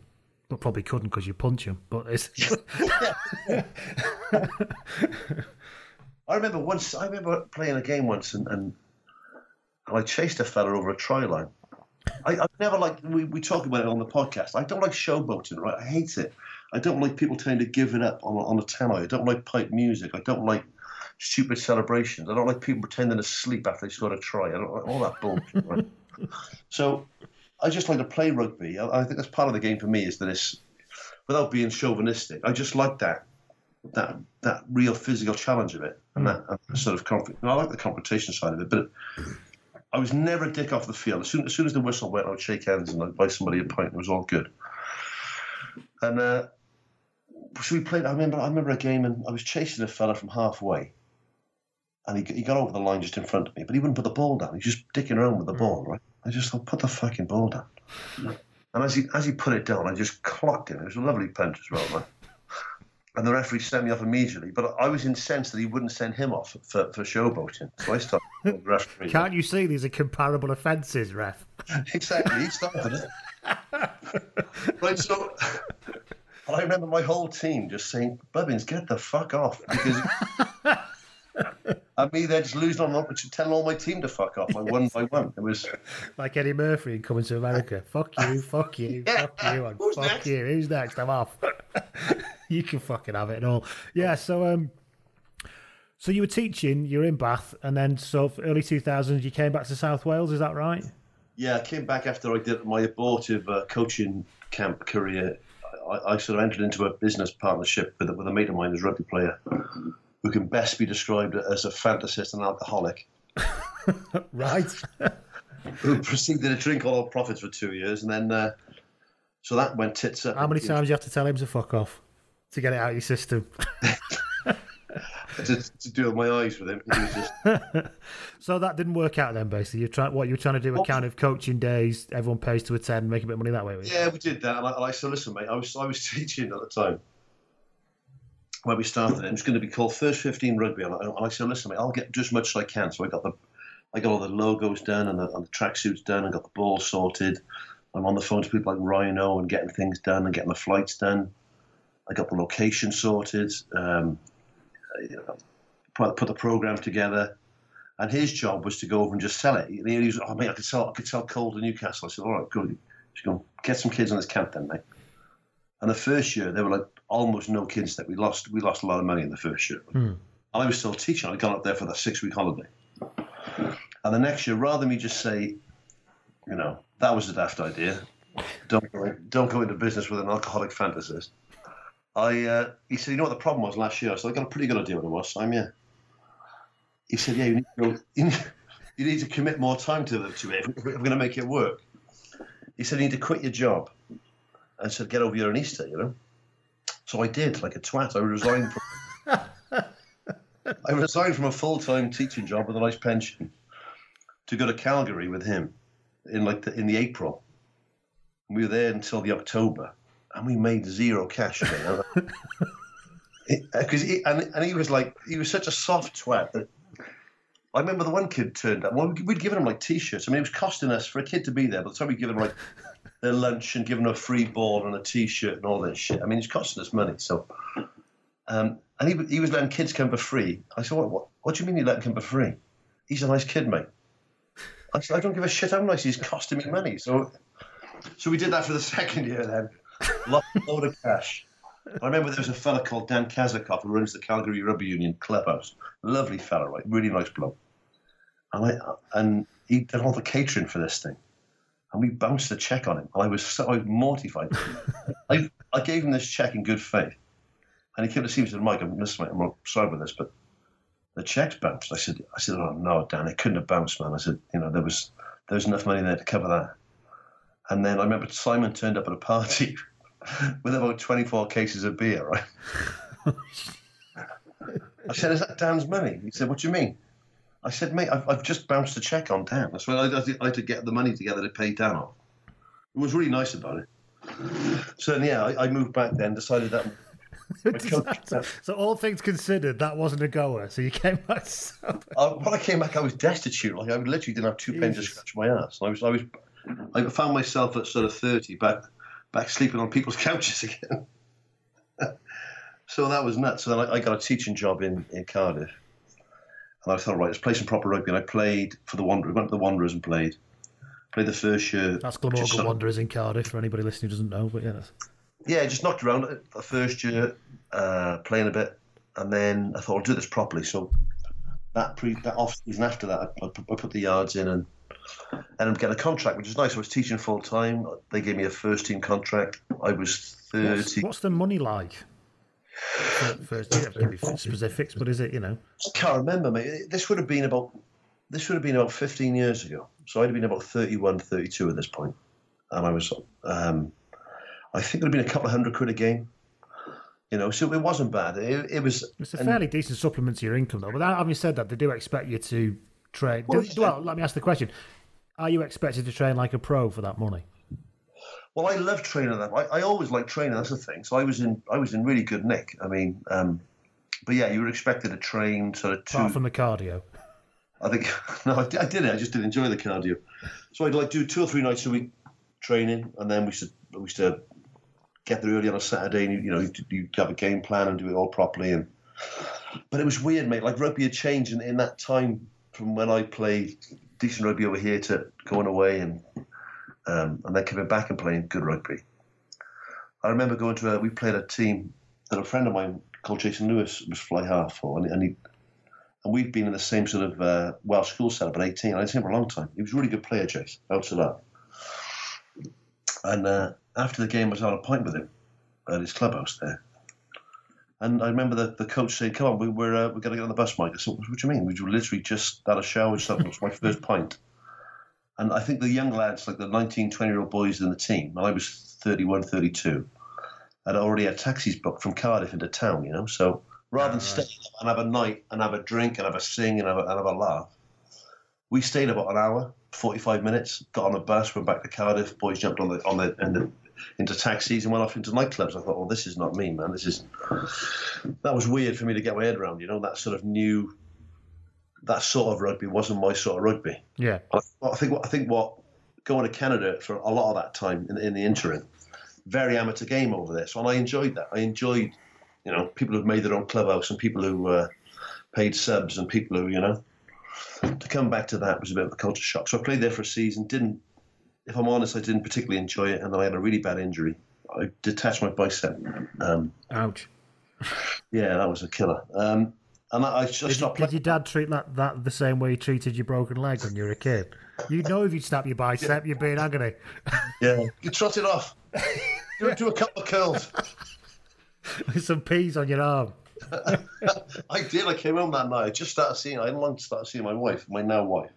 but probably couldn't because you punch them. But it's I remember once. I remember playing a game once, and, and, and I chased a fella over a try line. I, I never like we, we talk about it on the podcast. I don't like showboating, right? I hate it. I don't like people trying to give it up on a, on a tannoy. I don't like pipe music. I don't like stupid celebrations. I don't like people pretending to sleep after they scored a try. I don't like all that bullshit. Right? So I just like to play rugby. I, I think that's part of the game for me is that it's without being chauvinistic. I just like that that that real physical challenge of it and hmm. that, and that sort of conflict. I like the confrontation side of it, but I was never a dick off the field. As soon as, soon as the whistle went, I would shake hands and I'd buy somebody a pint. It was all good. And uh, so we played. I remember. I remember a game, and I was chasing a fella from halfway, and he, he got over the line just in front of me, but he wouldn't put the ball down. He was just dicking around with the ball. Right. I just thought, put the fucking ball down. And as he as he put it down, I just clocked him. It was a lovely punch as well, man. And the referee sent me off immediately, but I was incensed that he wouldn't send him off for, for showboating. So I started calling the referee. can't you see these are comparable offences, ref? Exactly, he started it. right, so I remember my whole team just saying, Bubbins, get the fuck off. Because and me there just losing on telling all my team to fuck off, like one by one. It was Like Eddie Murphy in Coming to America. fuck you, fuck you, Yeah. fuck you, and Who's fuck next? you. Who's next? I'm off. you can fucking have it and all. Yeah. So um, so you were teaching. You're in Bath, and then so early 2000s you came back to South Wales. Is that right? Yeah, I came back after I did my abortive uh, coaching camp career. I, I sort of entered into a business partnership with, a- with a mate of mine who's a rugby player who can best be described as a fantasist and alcoholic Right. who proceeded to drink all our profits for two years. And then, uh, so that went tits up. How many times do you have to tell him to fuck off to get it out of your system? To, to do with my eyes with him. Just, so that didn't work out then. Basically, you're trying what you're trying to do a kind of coaching days. Everyone pays to attend, make a bit of money that way. you? yeah, we did that. And I, I said, listen, mate, I was, I was teaching at the time when we started. It was going to be called First 15 Rugby. And I, and I said, listen, mate, I'll get just as much as I can. So I got the I got all the logos done and the, and the tracksuits done and got the ball sorted. I'm on the phone to people like Rhino and getting things done and getting the flights done. I got the location sorted, um, you know, put, put the program together. And his job was to go over and just sell it. He was, oh mate, I could sell, I could sell coal to Newcastle. I said, all right, good. She's going get some kids on this camp then, mate. And the first year, there were like almost no kids that we lost. We lost a lot of money in the first year. Hmm. I was still teaching. I'd gone up there for the six week holiday. And the next year, rather than me just say, you know, that was a daft idea, don't go, in, don't go into business with an alcoholic fantasist. I, uh, he said, you know what the problem was last year? I said, I got a pretty good idea what it was. I'm yeah. He said, yeah, you need, to, you need, you need to commit more time to, the, to it if we're going to make it work. He said, you need to quit your job and said, get over your own Easter, you know. So I did, like a twat. I resigned from. I resigned from a full-time teaching job with a nice pension to go to Calgary with him in like the, in the April. We were there until the October, and we made zero cash. Because uh, he, and, and he was like he was such a soft twat that I remember the one kid turned up. Well, we'd given him like t-shirts. I mean, it was costing us for a kid to be there. By the time we'd given him like their lunch and given them a free ball and a t-shirt and all this shit. I mean, it's costing us money. So, um, and he, he was letting kids come for free. I said, what, what, what do you mean you let him come for free? He's a nice kid, mate. I said, I don't give a shit how nice he's costing me money. So, so we did that for the second year then. Lost a load of cash. I remember there was a fella called Dan Kazakov who runs the Calgary Rugby Union clubhouse. Lovely fella, right? Really nice bloke. And I and he did all the catering for this thing, and we bounced a check on him. And I was so I was mortified. I I gave him this check in good faith, and he came to see me and said, "Mike, I'm listen, mate, I'm sorry about this, but the check's bounced." I said, "I said, oh no, Dan, it couldn't have bounced, man." I said, "You know, there was there was enough money there to cover that." And then I remember Simon turned up at a party with about 24 cases of beer, right? I said, Is that Dan's money? He said, What do you mean? I said, Mate, I've, I've just bounced a check on Dan. That's why I, I, had to get the money together to pay Dan off. It was really nice about it. So, yeah, I, I moved back then, decided that. so, all things considered, that wasn't a goer. So you came back. uh, when I came back, I was destitute. Like I literally didn't have two pence to scratch my ass. I was, I was, I found myself at sort of thirty, back back sleeping on people's couches again. so that was nuts. So then I, I, got a teaching job in, in Cardiff. And I thought, right, let's play some proper rugby. And I played for the Wanderers, went to the Wanderers and played. Played the first year. That's Glamorgan Wanderers in Cardiff for anybody listening who doesn't know, but yeah. Yeah, just knocked around the first year, uh, playing a bit. And then I thought, I'll do this properly. So that pre that off season after that, I, I put the yards in and and I'm getting a contract, which is nice. I was teaching full time. They gave me a first team contract. I was thirty. What's, what's the money like? First, have to specifics, but is it you know? I can't remember, mate. This would have been about this would have been about 15 years ago. So I'd have been about 31, 32 at this point, and I was. Um, I think it would have been a couple of hundred quid a game. You know, so it wasn't bad. It, it was. It's a fairly and, decent supplement to your income, though. But having said that, they do expect you to train. Well, do, well, let me ask the question: Are you expected to train like a pro for that money? Well, I love training them. I, I always like training. That's the thing. So I was in I was in really good nick. I mean, um, but yeah, you were expected to train sort of two. Apart from the cardio. I think no, I, I did it. I just did enjoy the cardio. So I'd like do two or three nights a week training, and then we should we should get there early on a Saturday, and you, you know you, you have a game plan and do it all properly. And but it was weird, mate. Like rugby had changed in, in that time from when I played decent rugby over here to going away and um, and then coming back and playing good rugby. I remember going to a, we played a team that a friend of mine called Jason Lewis was fly half for, and, and he and we'd been in the same sort of uh, Welsh school setup at 18. I'd seen him for a long time. He was a really good player, Jason. Out of that. And uh, after the game, I was on a pint with him at his clubhouse there. And I remember the, the coach saying, "Come on, we, we're uh, we're going to get on the bus, Mike." I said, "What do you mean? We literally just had a shower. Was my first pint." And I think the young lads, like the 19, 20 year old boys in the team, I was 31, 32, had already had taxis booked from Cardiff into town, you know. So rather than ah, stay and have a night and have a drink and have a sing and have a, and have a laugh, we stayed about an hour, 45 minutes, got on a bus, went back to Cardiff, boys jumped on the, on the, and the into taxis and went off into nightclubs. I thought, well, this is not me, man. This is that was weird for me to get my head around. You know, that sort of new that sort of rugby wasn't my sort of rugby. Yeah. I, I think I think what going to Canada for a lot of that time in, in the interim, very amateur game over there. So and I enjoyed that. I enjoyed, you know, people who've made their own clubhouse and people who uh, paid subs and people who, you know, to come back to that was a bit of a culture shock. So I played there for a season. Didn't, if I'm honest, I didn't particularly enjoy it, and then I had a really bad injury. I detached my bicep. Um, Ouch. yeah, that was a killer. Um, and I, I just Did, stopped. did your dad treat that, that the same way he treated your broken leg when you were a kid? You'd know if you'd snap your bicep, you'd be in agony. Yeah, you trot it off. do, do a couple of curls. With some peas on your arm. I did. I came home that night. I just started seeing. I didn't long to start seeing my wife, my now wife.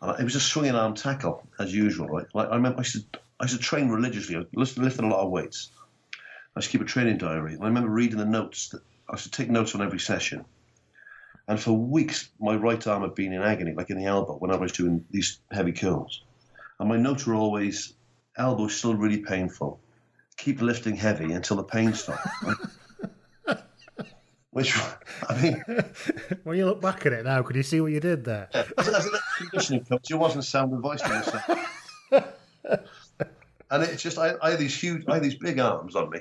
And it was a swinging arm tackle as usual, right? Like I remember, I used to, I used to train religiously. I used to lift a lot of weights. I used to keep a training diary, and I remember reading the notes. That I used to take notes on every session. And for weeks, my right arm had been in agony, like in the elbow, when I was doing these heavy curls. And my notes were always, elbow still really painful. Keep lifting heavy until the pain stops. Which, I mean, When you look back at it now, could you see what you did there? as, as an conditioning coach, you wasn't sound advice to yourself. and it's just, I, I had these huge, I had these big arms on me.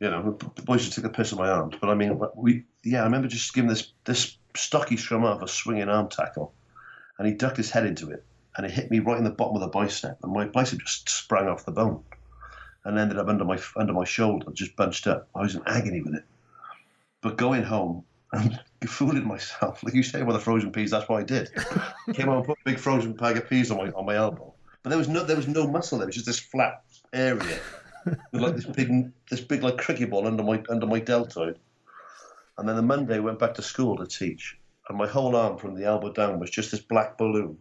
You know, the boys to take the piss of my arms. But I mean, we, yeah, I remember just giving this, this stocky scrum off a swinging arm tackle. And he ducked his head into it. And it hit me right in the bottom of the bicep. And my bicep just sprang off the bone. And ended up under my under my shoulder, just bunched up. I was in agony with it. But going home and fooling myself, like you say with the frozen peas, that's what I did. Came home and put a big frozen bag of peas on my on my elbow. But there was no there was no muscle there. It was just this flat area with like this big this big like cricket ball under my under my deltoid. And then the Monday I went back to school to teach, and my whole arm from the elbow down was just this black balloon.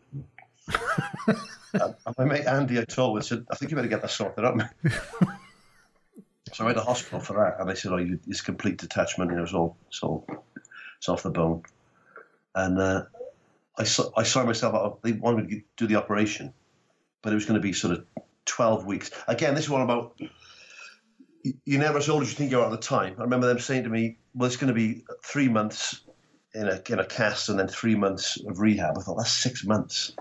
and my mate Andy, I told, said, "I think you better get that sorted out." So I went to hospital for that, and they said, "Oh, you, it's complete detachment. You know, it's all, it's all, it's off the bone." And uh, I saw, I saw myself. out- They wanted me to do the operation, but it was going to be sort of twelve weeks. Again, this is all about. you- You're never as old as you think you are at the time. I remember them saying to me, "Well, it's going to be three months in a in a cast, and then three months of rehab." I thought that's six months,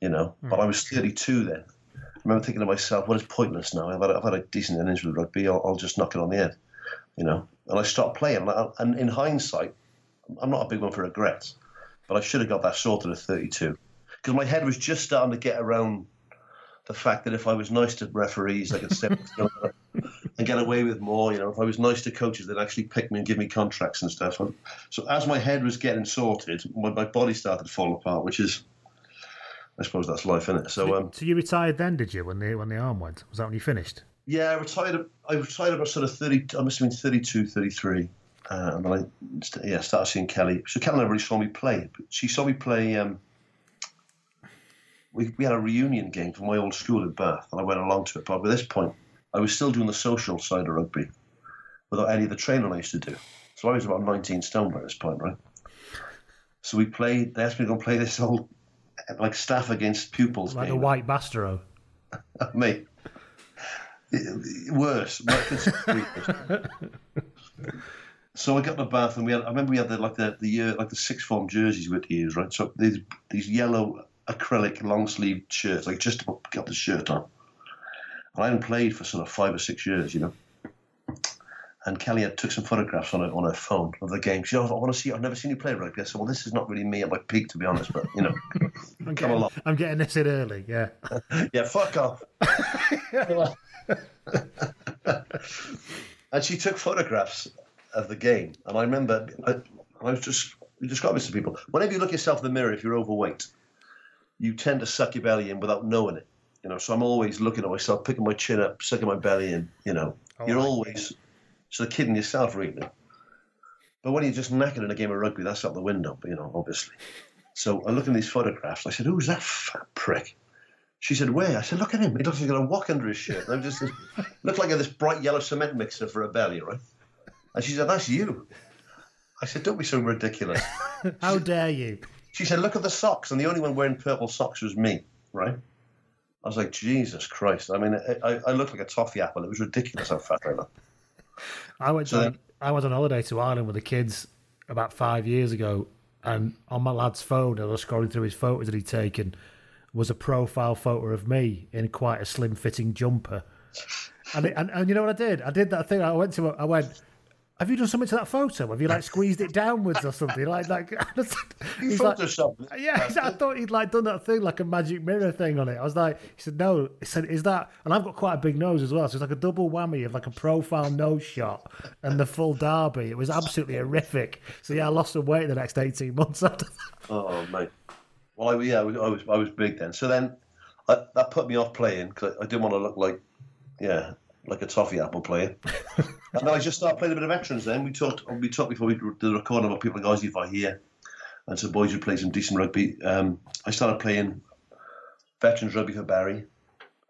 you know. Hmm. But I was 32 then. I remember thinking to myself, "Well, it's pointless now. I've had, I've had a decent innings with rugby. I'll, I'll just knock it on the head," you know. And I stopped playing. And in hindsight, I'm not a big one for regrets, but I should have got that sorted at 32 because my head was just starting to get around the fact that if I was nice to referees, I could step and get away with more. You know, if I was nice to coaches, they'd actually pick me and give me contracts and stuff. So, so as my head was getting sorted, my, my body started to fall apart, which is, I suppose that's life, isn't it? So, um, So you retired then, did you, when the when the arm went? Was that when you finished? yeah, I retired. I retired about sort of thirty. I must have been 32, 33. Uh, and then I, yeah, started seeing Kelly. So Kelly never really saw me play. But she saw me play. Um, we, we had a reunion game from my old school in Bath, and I went along to it. But by this point, I was still doing the social side of rugby without any of the training I used to do. So I was about 19 stone by this point, right? So we played. They asked me to go play this old like staff against pupils Like game. a white bastero. Mate, worse. Like, worse. so I got in the bath, and we had. I remember we had the like the the year like the sixth form jerseys we had to use, right? So these these yellow acrylic long sleeve shirts, like just about got the shirt on. And I hadn't played for sort of five or six years, you know. And Kelly had took some photographs on her on her phone of the game. She said, oh, I want to see. I've never seen you play rugby. I said, Well, this is not really me at my peak, to be honest, but you know, I'm come getting, along. I'm getting this in early, yeah. Yeah, fuck off. and she took photographs of the game, and I remember I, I was just describing this to people. Whenever you look yourself in the mirror, if you're overweight, you tend to suck your belly in without knowing it. You know, so I'm always looking at myself, picking my chin up, sucking my belly in. You know, you're always sort of kidding yourself, really. But when you're just knackered in a game of rugby, that's out the window. You know, obviously. So I look at these photographs. I said, "Who's that fat prick?" She said, "Where?" I said, "Look at him. He looks like he's got a walk under his shirt. I'm just looked like this bright yellow cement mixer for a belly, right?" And she said, "That's you." I said, "Don't be so ridiculous." How dare you? She said, "Look at the socks," and the only one wearing purple socks was me, right? I was like, "Jesus Christ!" I mean, I, I, I looked like a toffee apple. It was ridiculous how fat I looked. I went So on, I went on holiday to Ireland with the kids about five years ago, and on my lad's phone, I was scrolling through his photos that he'd taken, was a profile photo of me in quite a slim fitting jumper. And, it, and and you know what I did? I did that thing. I went to. I went. Have you done something to that photo? Have you like squeezed it downwards or something? Like like. He's like, yeah, I thought he'd like done that thing, like a magic mirror thing on it. I was like, he said, no. He said, is that? And I've got quite a big nose as well, so it's like a double whammy of like a profile nose shot and the full derby. It was absolutely horrific. So yeah, I lost some weight the next eighteen months after that. Oh mate. Well, I, yeah, I was, I was I was big then. So then I, that put me off playing because I, I didn't want to look like yeah like a toffee apple player. and then I just started playing a bit of veterans. Then we talked we talked before we did the recording about people like Ozzy Fahir and some boys who play some decent rugby. Um, I started playing veterans rugby for Barry.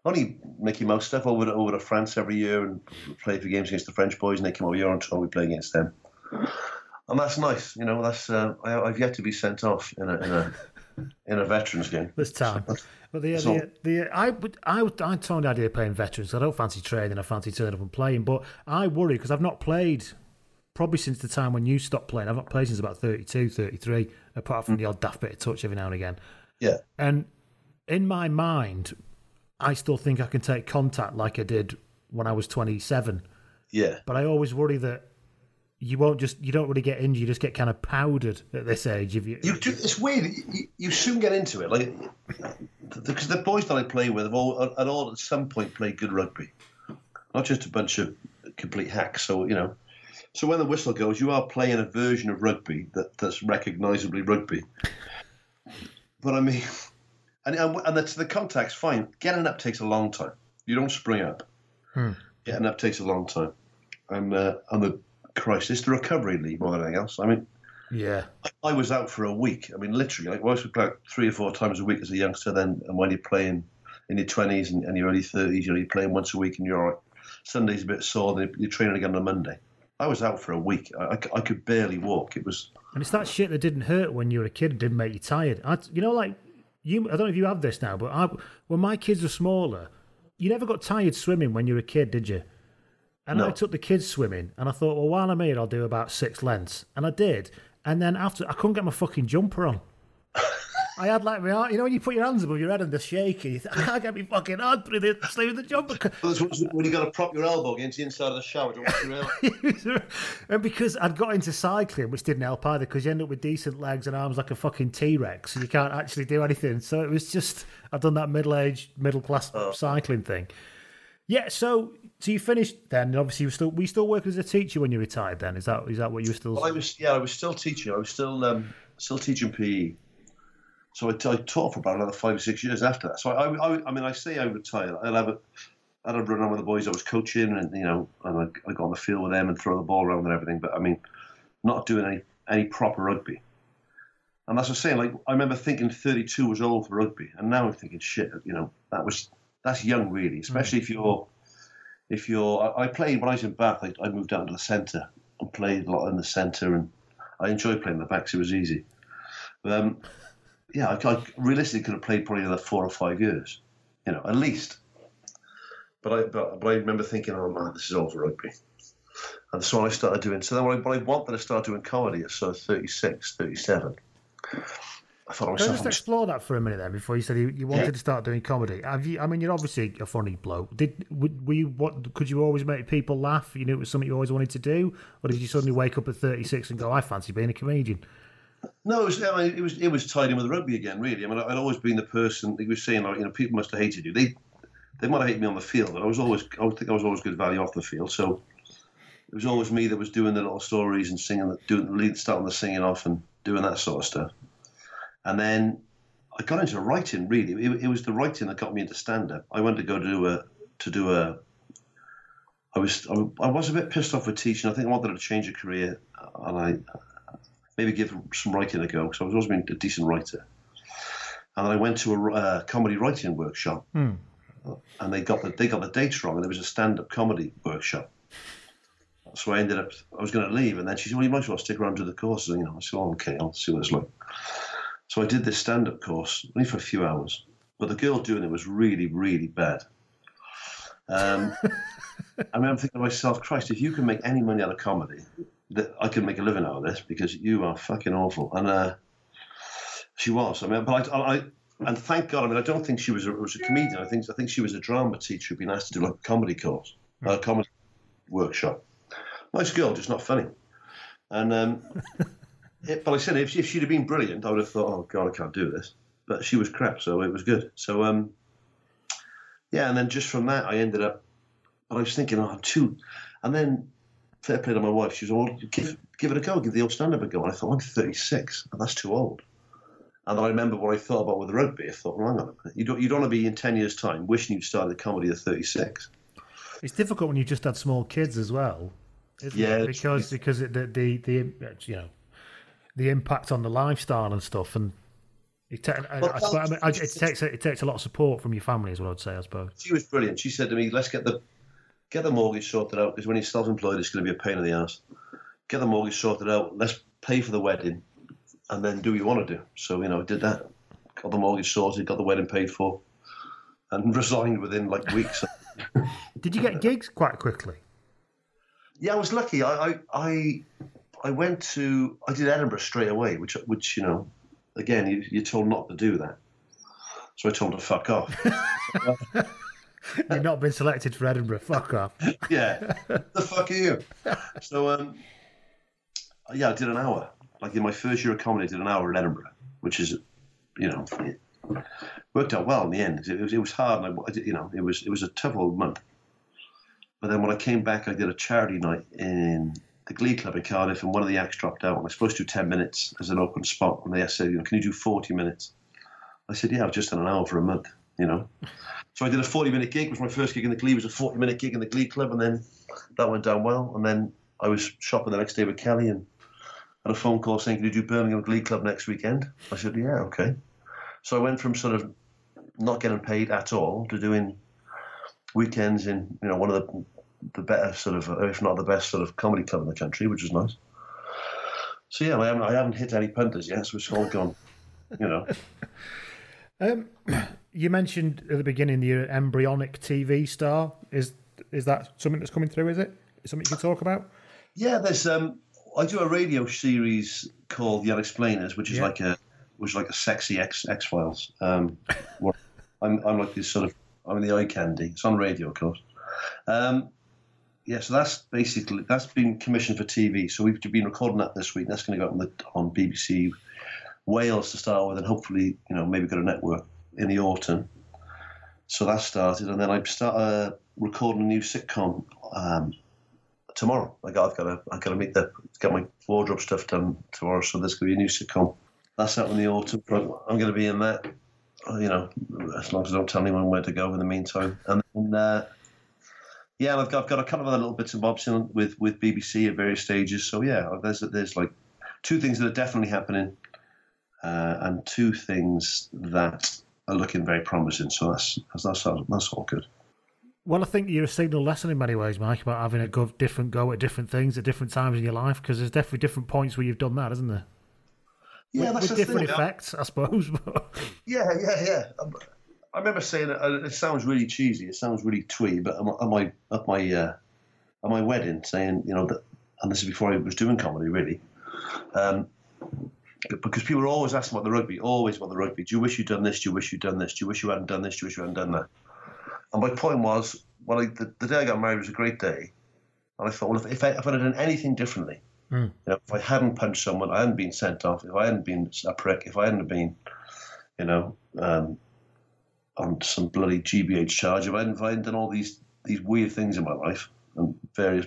Only Mickey Mouse stuff over to, over to France every year and play for games against the French boys. And they come over here on tour. We play against them, and that's nice. You know, that's uh, I, I've yet to be sent off in a in a in a veterans game. this time. But the, So- the, the I would I would I told the idea of playing veterans. I don't fancy training. I fancy turning up and playing. But I worry because I've not played probably since the time when you stopped playing. I've not played since about 32, 33, apart from mm. the odd daft bit of touch every now and again. Yeah. And in my mind, I still think I can take contact like I did when I was twenty seven. Yeah. But I always worry that you won't just you don't really get injured. You just get kind of powdered at this age. If you, You do, it's weird. You, you soon get into it, like because the boys that I play with have all at all at some point played good rugby, not just a bunch of complete hacks. So you know, so when the whistle goes, you are playing a version of rugby that, that's recognisably rugby. But I mean, and and, and the, the contact's fine. Getting up takes a long time. You don't spring up. Getting up takes a long time, and uh, and the Christ, it's the recovery league more than anything else. I mean. yeah, I was out for a week. I mean, literally, like, I was out three or four times a week as a youngster. Then, and when you're playing in your twenties and, and your early thirties, you know, you're playing once a week, and you're all right. Sunday's a bit sore, then you're training again on Monday. I was out for a week. I I could barely walk. It was And it's that shit that didn't hurt when you were a kid and didn't make you tired. I, you know, like you. I don't know if you have this now, but I, when my kids were smaller, you never got tired swimming when you were a kid, did you? And I took the kids swimming, and I thought, well, while I'm here, I'll do about six lengths, and I did. And then after, I couldn't get my fucking jumper on. I had like my arm, you know when you put your hands above your head and they're shaky. You think, I can't get my fucking hand through the sleeve of the jumper. Well, when you got to prop your elbow against the inside of the shower to watch your elbow. and because I'd got into cycling, which didn't help either, because you end up with decent legs and arms like a fucking T Rex, so you can't actually do anything. So it was just I've done that middle aged, middle class oh. cycling thing. Yeah, so so you finished then. and Obviously, you were still we still work as a teacher when you retired. Then is that is that what you were still? Well, I was yeah, I was still teaching. I was still um, still teaching PE. So I, I taught for about another five or six years after that. So I, I, I mean, I say I retired. I'll have a, I had a run on with the boys I was coaching, and you know, and I, I got on the field with them and throw the ball around and everything. But I mean, not doing any any proper rugby. And that's what I'm saying. Like I remember thinking 32 was old for rugby, and now I'm thinking shit. You know, that was that's young really, especially if you're if you're. I, I played when I was in Bath. I, I moved down to the centre and played a lot in the centre, and I enjoyed playing the backs. It was easy. Um, yeah, I, I realistically could have played probably another four or five years, you know, at least. But I, but, but I remember thinking, oh man, this is all for rugby. And so I started doing, so then what I, when I wanted to start doing comedy at of 36, 37, I thought to Can I just explore that for a minute there before you said you, you wanted to start doing comedy? Have you? I mean, you're obviously a funny bloke. Did would- were you? What could you always make people laugh? You knew it was something you always wanted to do, or did you suddenly wake up at 36 and go, "I fancy being a comedian"? No, it was, I mean, it was it was tied in with rugby again. Really, I mean, I'd always been the person. He was saying, like, you know, people must have hated you. They they might have hated me on the field, but I was always I think I was always good value off the field. So it was always me that was doing the little stories and singing, doing the lead, starting the singing off and doing that sort of stuff. And then I got into writing. Really, it, it was the writing that got me into stand up. I went to go do a to do a. I was I was a bit pissed off with teaching. I think I wanted to change a career, and I maybe give some writing a go because I was always been a decent writer. And then I went to a uh, comedy writing workshop, and they got the they got the dates wrong, and it was a stand up comedy workshop. So I ended up I was going to leave, and then she said, "Well, you might as well stick around to the course." And, you know, I said, oh, "Okay, I'll see what it's like." So I did this stand up course only for a few hours, but the girl doing it was really really bad. Um, I mean, I'm thinking to myself, Christ, if you can make any money out of comedy, that I can make a living out of this because you are fucking awful. And uh, She was. I mean, but I, I and thank God. I mean, I don't think she was a, was a comedian. I think I think she was a drama teacher who'd been asked to do like a comedy course, mm. a comedy workshop. Nice girl, just not funny. And um, it, but I said if, if she'd have been brilliant, I would have thought, oh God, I can't do this. But she was crap, so it was good. So um, yeah, and then just from that, I ended up. But I was thinking, oh, I'm too. And then fair play to my wife. She was all give give it a go, give the old stand up a go. And I thought, I'm 36, and that's too old. And I remember what I thought about with the rugby. I thought, well, hang on a minute. You don't, you don't want to be in 10 years' time wishing you'd started comedy at 36. It's difficult when you just had small kids as well. yeah, it? because because it, the, the the you know the impact on the lifestyle and stuff, and it, ta- I, I, I mean, it takes it takes a lot of support from your family, is what I'd say. I suppose she was brilliant. She said to me, "Let's get the get the mortgage sorted out because when you're self-employed, it's going to be a pain in the ass. Get the mortgage sorted out. Let's pay for the wedding, and then do what you want to do. So, you know, I did that. Got the mortgage sorted, got the wedding paid for, and resigned within like weeks. did you get gigs quite quickly? Yeah, I was lucky. I, I, I, I went to, I did Edinburgh straight away, which, which you know, again, you, you're told not to do that. So I told him to fuck off. You've not been selected for Edinburgh. Fuck off. yeah. The fuck are you? So, um, yeah, I did an hour like in my first year of comedy, I did an hour in Edinburgh, which is, you know, it worked out well in the end. It was, it was hard, and I, you know, it was it was a tough old month. But then when I came back, I did a charity night in the Glee Club in Cardiff, and one of the acts dropped out, and I was supposed to do ten minutes as an open spot, and they said, you know, can you do forty minutes? I said, yeah, I've just done an hour for a month, you know. So I did a forty-minute gig. It was my first gig in the Glee. It was a forty-minute gig in the Glee Club, and then that went down well. And then I was shopping the next day with Kelly, and had a phone call saying, "Can you do Birmingham Glee Club next weekend?" I said, "Yeah, okay." So I went from sort of not getting paid at all to doing weekends in you know one of the the better sort of, if not the best sort of comedy club in the country, which is nice. So yeah, I haven't, I haven't hit any punters yet, so it's all gone, you know. Um, you mentioned at the beginning the embryonic TV star. Is is that something that's coming through? Is it something you can talk about? Yeah, there's um, I do a radio series called The Unexplainers, which is yeah. like a which is like a sexy X X Files. Um, I'm I'm like this sort of I'm the eye candy. It's on radio, of course. Um, yeah, so that's basically that's been commissioned for TV. So we've been recording that this week. That's going to go on, the, on BBC Wales to start with, and hopefully, you know, maybe go to network in the autumn. So that started, and then I start uh, recording a new sitcom um, tomorrow. Like I've got to, I've got to meet the, get my wardrobe stuff done tomorrow. So there's going to be a new sitcom. That's out in the autumn. I'm going to be in that. You know, as long as I don't tell anyone where to go in the meantime. And then, uh, yeah, I've got, I've got a couple of other little bits and bobs in with with BBC at various stages. So yeah, there's there's like two things that are definitely happening, uh, and two things that are looking very promising. So that's that's that's, that's all good. Well, I think you're a signal lesson in many ways, Mike, about having a go, different go at different things at different times in your life. Because there's definitely different points where you've done that, isn't there? Yeah, with, with different thing. effects, I suppose. yeah, yeah, yeah. I remember saying it. It sounds really cheesy. It sounds really twee. But at my at my uh, at my wedding, saying you know that, and this is before I was doing comedy, really. Um, because people are always asking about the rugby, always about the rugby. Do you wish you'd done this? Do you wish you'd done this? Do you wish you hadn't done this? Do you wish you hadn't done that? And my point was, well, I, the, the, day I got married was a great day. And I thought, well, if, if, I, if I had done anything differently, mm. you know, if I hadn't punched someone, I hadn't been sent off, if I hadn't been a prick, if I hadn't been, you know, um, on some bloody GBH charge, if I hadn't, done all these, these weird things in my life and various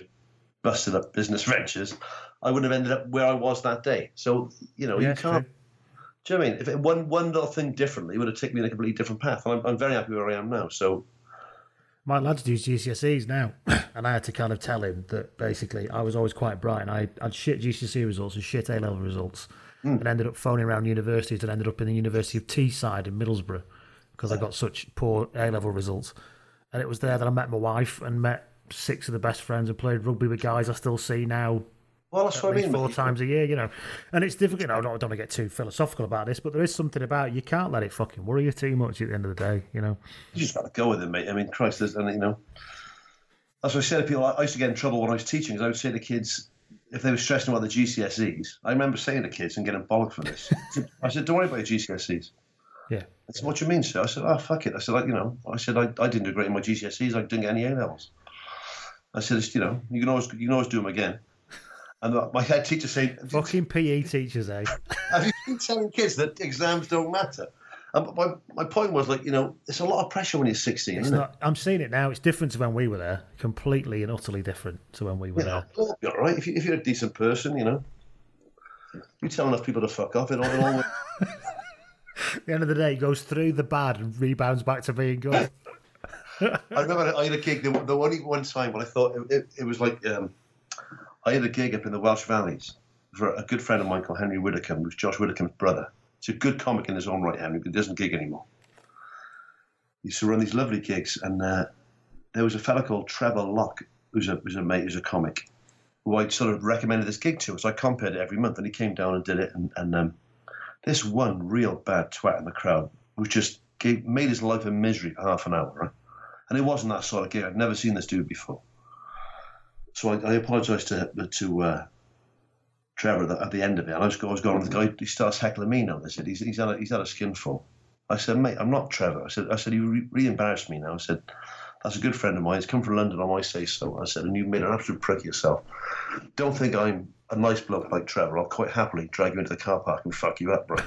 busted up business ventures, I wouldn't have ended up where I was that day. So, you know, yeah, you can't. True. Do you know what I mean? If it, one one little thing differently would have taken me in a completely different path. I'm, I'm very happy where I am now. So my lads do GCSEs now, and I had to kind of tell him that basically I was always quite bright, and I had shit GCSE results and shit A level results, mm. and ended up phoning around universities and ended up in the University of Teesside in Middlesbrough because I got such poor A level results. And it was there that I met my wife and met six of the best friends and played rugby with guys I still see now well, that's what I mean. Four times a year, you know, and it's difficult. You know, I don't, want to get too philosophical about this, but there is something about you can't let it fucking worry you too much at the end of the day. You know, you just got to go with it, mate. I mean, Christ, and you know, that's what I said to people. I used to get in trouble when I was teaching, because I would say to kids, if they were stressing about the GCSEs, I remember saying to kids and getting bollocked for this. I said, "Don't worry about your GCSEs." Yeah. I said, "What do you mean, sir?" I said, "Oh, fuck it." I said, like, "You know," I said, I, "I didn't do great in my GCSEs. I didn't get any A levels." I said, it's, "You know, you can always you can always do them again." And my head teacher said, "Fucking PE teachers, eh?" Have you been telling kids that exams don't matter? And my, my point was like, you know, it's a lot of pressure when you're 16, it's isn't not, it? I'm seeing it now. It's different to when we were there. Completely and utterly different to when we were there. you'll be all right if, you, if you're a decent person, you know. You tell enough people to fuck off, it all, it all The end of the day, goes through the bad and rebounds back to being good. I remember I had a gig. The, only one time when I thought it, it, it was like um, I had a gig up in the Welsh Valleys for a good friend of mine called Henry Widdicombe, who's Josh Widdicombe's brother. He's a good comic in his own right, Henry, but he doesn't gig anymore. He used to run these lovely gigs, and uh, there was a fella called Trevor Lock, who's a who's a mate, who's a comic, who I sort of recommended this gig to. So I compared it every month, and he came down and did it. And, and um, this one real bad twat in the crowd who just gave, made his life a misery for half an hour, right? And it wasn't that sort of gig. I'd never seen this dude before. So I, I apologised to to uh, Trevor at the, end of it. And I was, I was going, the guy, he starts heckling me now. They said, he's, he's, had a, he's had a skinful. I said, mate, I'm not Trevor. I said, I said, you re- really embarrassed me now. I said, that's a good friend of mine. He's come from London on my say so. I said, and you've made an absolute prick of yourself. Don't think I'm a nice bloke like Trevor. I'll quite happily drag you into the car park and fuck you up, bro.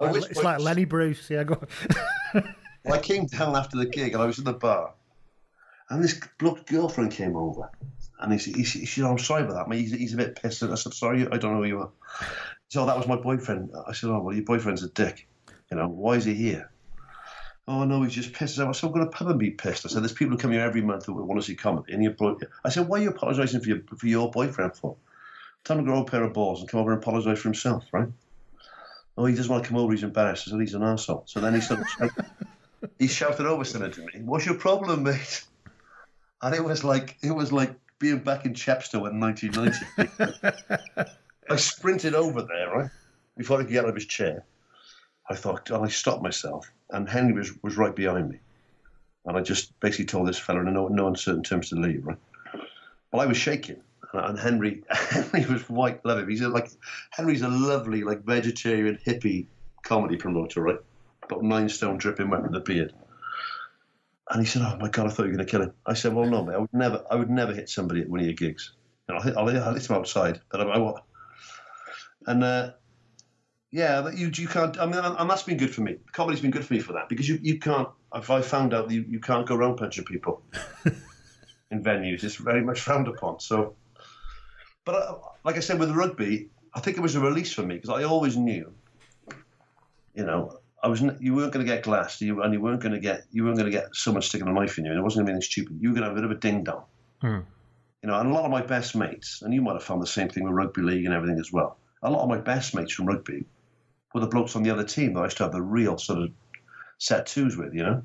it's like Lenny Bruce. Yeah, go I came down after the gig and I was in the bar, and this bloke's girlfriend came over, and he, he, he said, "I'm sorry about that, mate. He's, he's a bit pissed." And I said, "Sorry, I don't know who you are." So that was my boyfriend. I said, "Oh well, your boyfriend's a dick. You know why is he here?" Oh no, he's just pissed. I said, "I'm going to pub and be pissed." I said, "There's people who come here every month who want to see comedy." And you brought, I said, "Why are you apologising for your for your boyfriend for?" Tell him to grow a pair of balls and come over and apologise for himself, right? Oh, he doesn't want to come over. He's embarrassed. I said, he's an asshole. So then he sort of he shouted over something to me. What's your problem, mate? And it was like it was like being back in Chepstow in 1990. I sprinted over there, right before he could get out of his chair. I thought, and I stopped myself, and Henry was, was right behind me, and I just basically told this fella in no, no uncertain terms to leave, right? Well, I was shaking, and Henry Henry was white glove. He's like Henry's a lovely like vegetarian hippie comedy promoter, right? Got nine stone dripping wet with a beard. And he said, "Oh my god, I thought you were going to kill him." I said, "Well, no, mate. I would never, I would never hit somebody at one of your gigs. You know, I'll, hit, I'll, hit, I'll hit him outside, but I, I won't." And uh, yeah, that you you can't. I mean, and, that's been good for me. Comedy's been good for me for that because you you can't. If I found out you, you can't go around punching people in venues, it's very much frowned upon. So, but uh, like I said with rugby, I think it was a release for me because I always knew, you know, I was you weren't going to get glassed, you and you weren't going to get you weren't going to get someone sticking a knife in you, and it wasn't going to be anything stupid. You were going to have a bit of a ding dong, Hmm. you know. And a lot of my best mates, and you might have found the same thing with rugby league and everything as well. A lot of my best mates from rugby were the blokes on the other team that I used to have the real sort of set twos with, you know.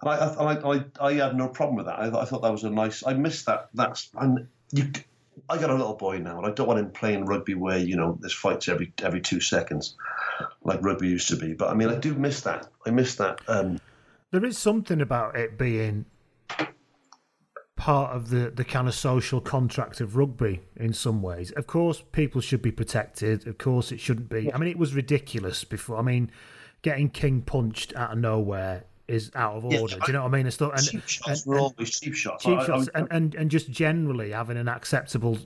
And I, I, I, I had no problem with that. I, I thought that was a nice. I missed that. That's and you. I got a little boy now, and I don't want him playing rugby where you know there's fights every every two seconds, like rugby used to be. But I mean, I do miss that. I miss that. Um, There is something about it being part of the, the kind of social contract of rugby in some ways. Of course, people should be protected. Of course, it shouldn't be. I mean, it was ridiculous before. I mean, getting king punched out of nowhere is out of Yeah, order. Do you know what I mean? It's not, and, cheap shots and- were always cheap shots. cheap I- I- shots, and, and and just generally having an acceptable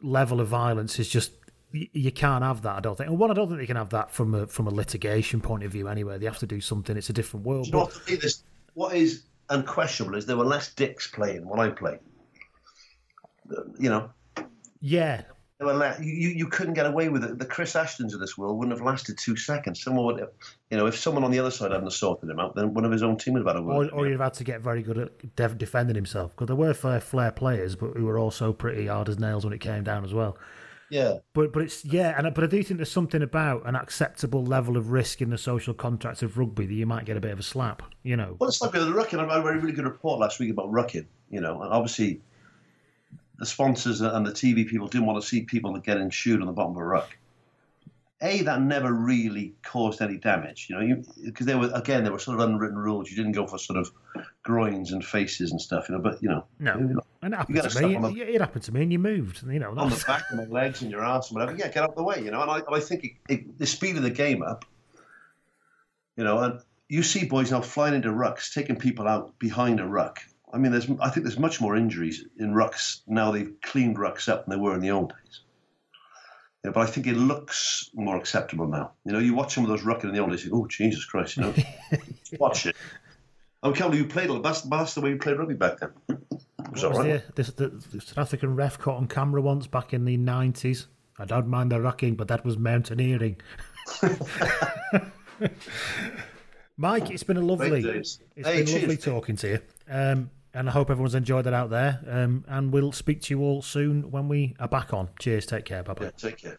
level of violence is just you can't have that. I don't think. And one, I don't think they can have that from a from a litigation point of view. Anyway, they have to do something. It's a different world. You know But what, to me, this, what is unquestionable is there were less dicks playing when I played. You know, yeah, there were you, you couldn't get away with it. The Chris Ashtons of this world wouldn't have lasted two seconds. Someone would, have, you know, if someone on the other side hadn't sorted him out, then one of his own team would have had a or, word. or you'd have had to get very good at def- defending himself because there were fair flair players, but who were also pretty hard as nails when it came down as well. Yeah, But but it's yeah, and I- but I do think there's something about an acceptable level of risk in the social contract of rugby that you might get a bit of a slap. You know, Well, it's like with the rucking. I read a really good report last week about rucking, You know, and obviously the sponsors and the TV people didn't want to see people getting shoot on the bottom of a ruck. a that never really caused any damage. You know, because there were again there were sort of unwritten rules. You didn't go for sort of groins and faces and stuff. You know, but you know, no, you and it happened to me. The, it happened to me, and you moved. You know, on the back of my legs and your ass and whatever. Yeah, get out of the way. You know, and I, and I think it, it, the speed of the game up. You know, and you see boys now flying into rucks, taking people out behind a ruck. I mean, there's I think there's much more injuries in rucks now. They've cleaned rucks up than they were in the old days. Yeah, but I think it looks more acceptable now. You know, you watch some of those rucking in the old days, you go, oh, Jesus Christ, you know, watch it. I'm you, you played, that's, that's the way you played rugby back then. was, was right. the, the, the South African ref caught on camera once back in the 90s. I don't mind the rucking, but that was mountaineering. Mike, it's been a lovely, it's hey, been lovely talking to you. Um, and I hope everyone's enjoyed that out there. Um, and we'll speak to you all soon when we are back on. Cheers. Take care. Bye bye. Yeah, take care.